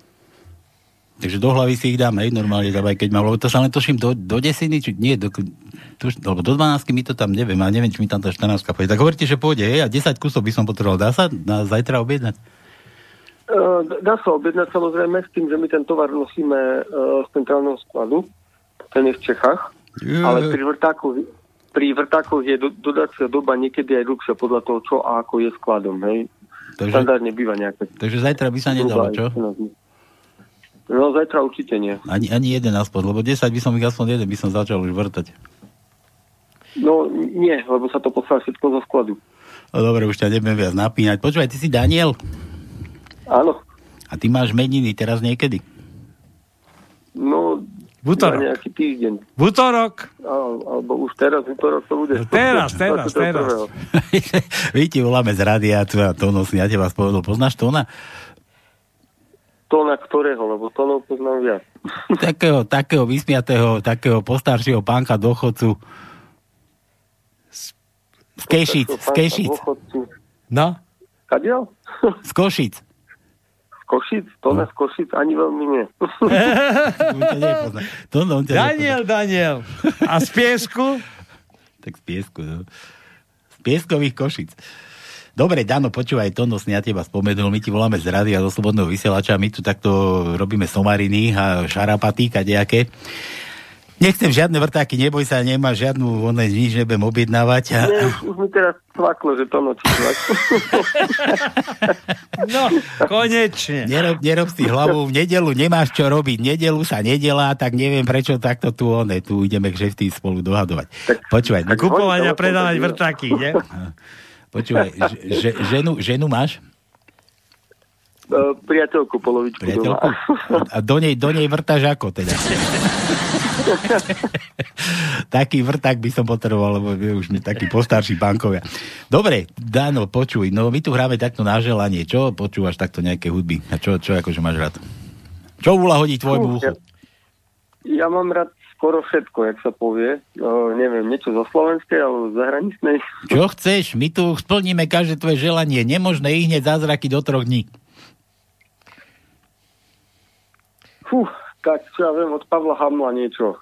Takže do hlavy si ich dáme, normálne, aj keď mám, lebo to sa len toším do, do desiny, či nie, do, tuž, alebo do 12 mi to tam neviem, a neviem, či mi tam tá 14 pôjde. Tak hovoríte, že pôjde, hej, a 10 kusov by som potreboval. Dá sa na zajtra objednať? Uh, dá sa objednať samozrejme s tým, že my ten tovar nosíme uh, z centrálneho skladu. Ten je v Čechách. Je. Ale pri vrtákoch, pri vrtákoch je do, dodacia doba niekedy aj dlhšia podľa toho, čo a ako je skladom. Hej? Takže- Štandardne býva nejaké. Takže zajtra by sa nedalo, čo? No zajtra určite nie. Ani, ani jeden aspoň, lebo 10 by som ich aspoň jeden by som začal už vrtať. No nie, lebo sa to poslá všetko zo skladu. No dobre, už ťa nebudem viac napínať. Počúvaj, ty si Daniel? Áno. A ty máš meniny teraz niekedy? No V útorok. Na nejaký týždeň. V útorok. Al, alebo už teraz, v útorok to bude. Teraz, teraz, teraz. My ti voláme z rádia, tu a Tono si na teba spovedol. Poznáš Tona? Tóna ktorého, lebo tónov poznám viac. Takého, takého vysmiatého, takého postaršieho pánka dochodcu. Z, z Kešic, z Kešic. No? Kadiel? Z Košic. Z Košic? Tóna z Košic ani veľmi nie. to, no, on ťa Daniel, Daniel. A z piesku? tak z piesku, no. Z pieskových Košic. Dobre, Dano, počúvaj, to nosne ja teba spomenul, my ti voláme z rady a zo slobodného vysielača, my tu takto robíme somariny a šarapaty, kadejaké. Nechcem žiadne vrtáky, neboj sa, nemá žiadnu, one, nič nebudem objednávať. A... Nie, už, už mi teraz svaklo, že to nočí No, konečne. Nerob, nerob si hlavu, v nedelu nemáš čo robiť, nedelu sa nedelá, tak neviem prečo takto tu one, tu ideme k žefty spolu dohadovať. Počúvaj. Kupovať a predávať vrtáky, nie? Počúvaj, že, ženu, ženu máš? Uh, priateľku polovičku Priateľku? doma. A do nej, do nej vrtáš ako teda? taký vrták by som potreboval, lebo je už mi taký postarší bankovia. Dobre, Dano, počuj, no my tu hráme takto na želanie. Čo počúvaš takto nejaké hudby? A čo, čo akože máš rád? Čo úla hodí tvojmu uchu? Ja mám rád skoro všetko, jak sa povie. No, neviem, niečo zo slovenskej alebo zahraničnej. Čo chceš? My tu splníme každé tvoje želanie. Nemožné ich hneď zázraky do troch dní. Fú, tak čo ja viem, od Pavla Hamla niečo.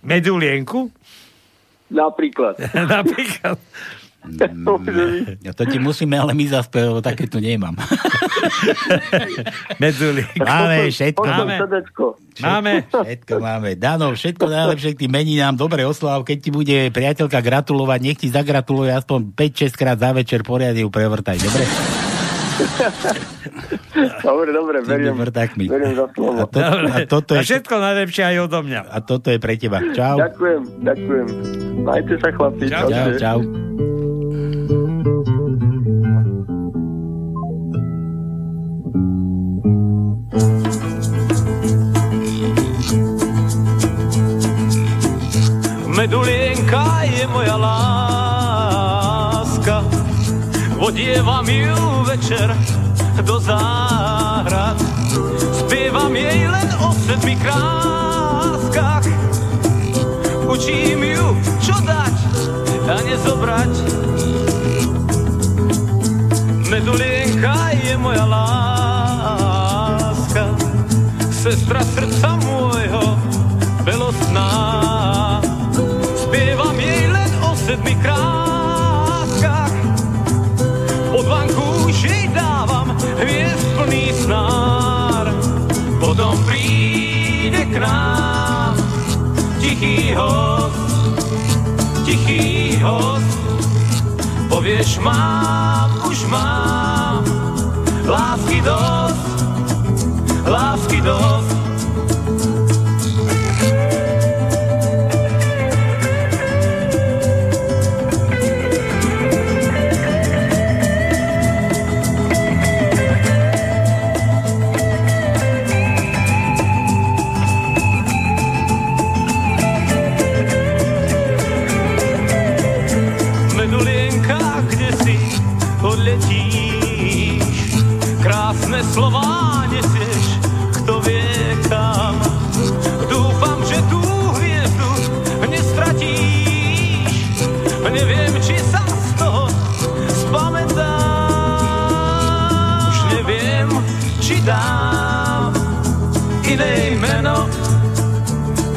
Medulienku? Napríklad. Napríklad. Ja to ti musíme ale my zaspieť, lebo také tu nemám. Medulienku. Máme všetko. Máme. Máme. Všetko máme. Dano, všetko najlepšie k tým meninám. Dobre oslav, keď ti bude priateľka gratulovať, nech ti zagratuluje aspoň 5-6 krát za večer poriadne ju prevrtaj. Dobre? dobre, dobre, beriem, beriem za slovo. A, to, a, toto A je, všetko najlepšie aj odo mňa. a toto je pre teba. Čau. Ďakujem, ďakujem. Majte sa chlapi. Čau, čau. čau. Medulienka je moja láska, odievam ju večer do záhrad. Spievam jej len o sedmi kráskach, učím ju, čo dať a nezobrať. Medulienka je moja láska, sestra srdca môjho, belostná. Sedmi kráskach, od jej dávam hviezd plný snár. Potom príde k nám tichý host, tichý host. Povieš, mám, už mám lásky dosť, lásky dosť.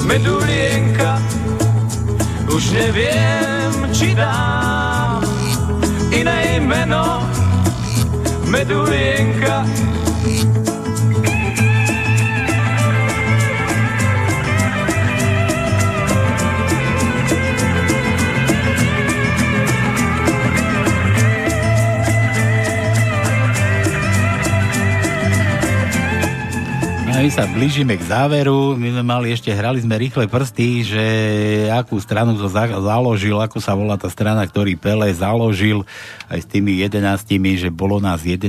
Medulienka, už neviem, či dám iné meno Medulienka my sa blížime k záveru. My sme mali ešte, hrali sme rýchle prsty, že akú stranu to za- založil, ako sa volá tá strana, ktorý Pele založil aj s tými jedenáctimi, že bolo nás 11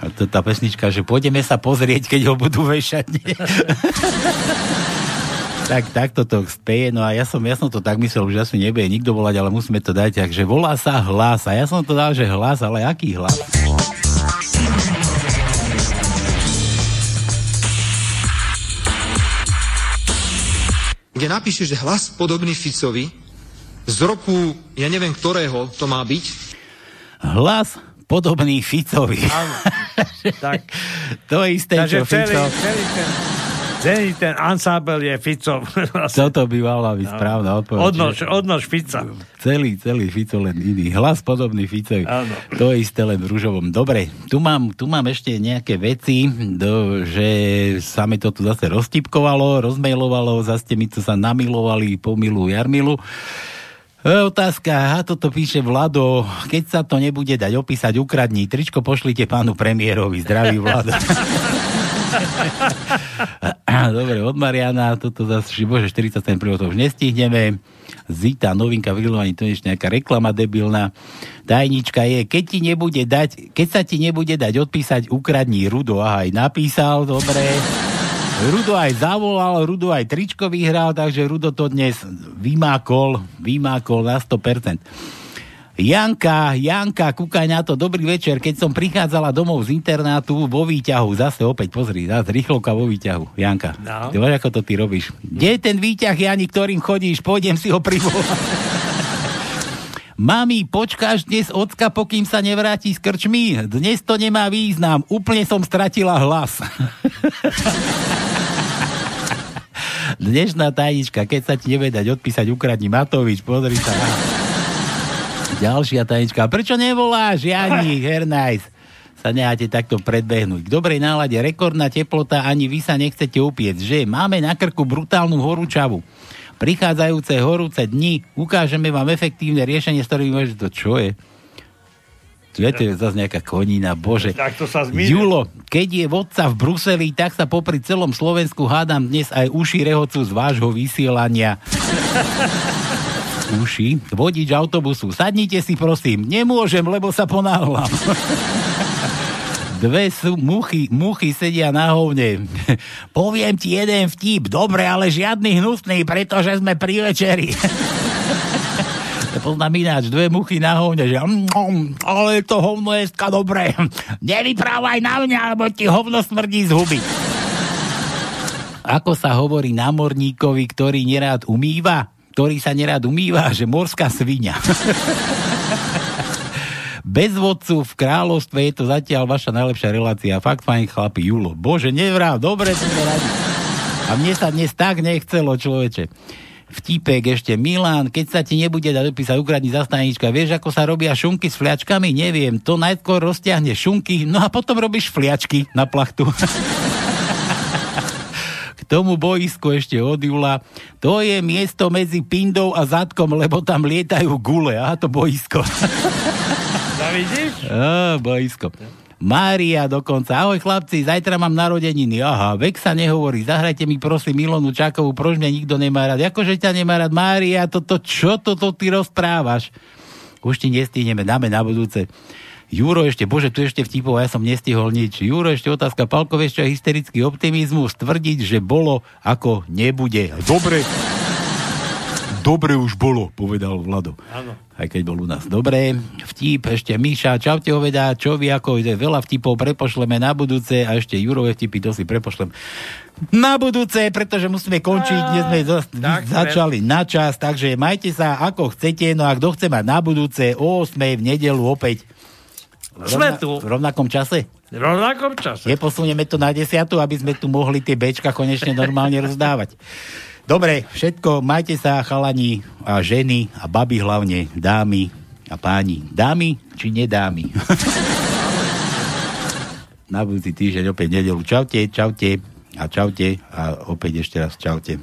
A to tá pesnička, že pôjdeme sa pozrieť, keď ho budú vešať. tak, tak toto speje, no a ja som, ja som to tak myslel, že asi nebude nikto volať, ale musíme to dať, takže volá sa hlas. A ja som to dal, že hlas, ale aký hlas? Kde napíše, že hlas podobný Ficovi z roku, ja neviem ktorého to má byť. Hlas podobný Ficovi. Áno. tak. To isté, Takže čo celý, Fico. celý ten, celý ten ansábel je Ficov. Toto by mala byť správna odpoveď. Odnož, odnož Fica. Celý, celý Fico len iný. Hlas podobný Ficovi. Áno. To isté len v rúžovom. Dobre, tu mám, tu mám ešte nejaké veci, do, že sa mi to tu zase roztipkovalo, rozmailovalo, zase mi tu sa namilovali po milu Jarmilu. E, Otázka, a toto píše Vlado, keď sa to nebude dať opísať, ukradni, tričko pošlite pánu premiérovi, zdravý Vlado. Dobre, od Mariana, toto zase, bože, 47 prvého to už nestihneme. Zita, novinka v Rilovaní, to je nejaká reklama debilná. Tajnička je, keď ti nebude dať, keď sa ti nebude dať odpísať, ukradni Rudo. Aha, aj napísal, dobre. Rudo aj zavolal, Rudo aj tričko vyhral, takže Rudo to dnes vymákol, vymákol na 100%. Janka, Janka, kúkaj na to, dobrý večer, keď som prichádzala domov z internátu vo výťahu, zase opäť pozri, zase rýchlovka vo výťahu, Janka. No. Ty ako to ty robíš. Kde je ten výťah, Jani, ktorým chodíš, pôjdem si ho privolať. Mami, počkáš dnes ocka, pokým sa nevráti s krčmi? Dnes to nemá význam, úplne som stratila hlas. Dnešná tajnička, keď sa ti nevie dať odpísať, ukradni Matovič, pozri sa. Ďalšia tajnička, prečo nevoláš, Jani, Hernajs? Sa necháte takto predbehnúť. K dobrej nálade, rekordná teplota, ani vy sa nechcete upiec, že? Máme na krku brutálnu horúčavu. Prichádzajúce horúce dni ukážeme vám efektívne riešenie, s ktorým môžete to čo je? Viete, zase nejaká konina, bože. Tak to sa zmine. Julo, keď je vodca v Bruseli, tak sa popri celom Slovensku hádam dnes aj uši rehocu z vášho vysielania. uši? Vodič autobusu. Sadnite si prosím. Nemôžem, lebo sa ponáhľam. Dve sú muchy, muchy sedia na hovne. Poviem ti jeden vtip. Dobre, ale žiadny hnusný, pretože sme pri večeri. Poznám ináč, dve muchy na hovne, že mm, mm, ale to hovno je ska dobré. Nevyprávaj na mňa, lebo ti hovno smrdí z huby. Ako sa hovorí námorníkovi, ktorý nerád umýva? Ktorý sa nerád umýva, že morská svinia. Bez vodcu v kráľovstve je to zatiaľ vaša najlepšia relácia. Fakt fajn chlapi, Julo. Bože, nevrám, dobre sme radi. A mne sa dnes tak nechcelo, človeče. Vtipek ešte Milan, keď sa ti nebude dať dopísať ukradni zastanička, vieš, ako sa robia šunky s fliačkami? Neviem, to najskôr rozťahne šunky, no a potom robíš fliačky na plachtu. K tomu boisku ešte od Jula. To je miesto medzi pindou a zadkom, lebo tam lietajú gule. Aha, to boisko. No vidíš? Á, boisko. Mária dokonca. Ahoj chlapci, zajtra mám narodeniny. Aha, vek sa nehovorí. Zahrajte mi prosím Milonu Čakovú, proč mňa nikto nemá rád. Akože ťa nemá rád Mária, toto čo toto ty rozprávaš? Už ti nestihneme, dáme na budúce. Juro ešte, bože, tu ešte vtipov, ja som nestihol nič. Juro ešte otázka, Palko, vieš čo hysterický optimizmus? Tvrdiť, že bolo ako nebude. Dobre. Dobre už bolo, povedal Vlado. Áno. Aj keď bol u nás. Dobre, vtip, ešte Míša, čaute oveda, čo vy ako ide, veľa vtipov prepošleme na budúce a ešte Jurové vtipy, to si prepošlem na budúce, pretože musíme končiť, dnes sme tak, začali na čas, takže majte sa ako chcete, no a kto chce mať na budúce o 8 v nedelu opäť Sme tu. v rovnakom čase? V rovnakom čase. Neposunieme to na desiatu, aby sme tu mohli tie bečka konečne normálne rozdávať. Dobre, všetko, majte sa chalani a ženy a baby hlavne, dámy a páni. Dámy či nedámy? na budúci týždeň opäť nedelu. Čaute, čaute a čaute a opäť ešte raz čaute.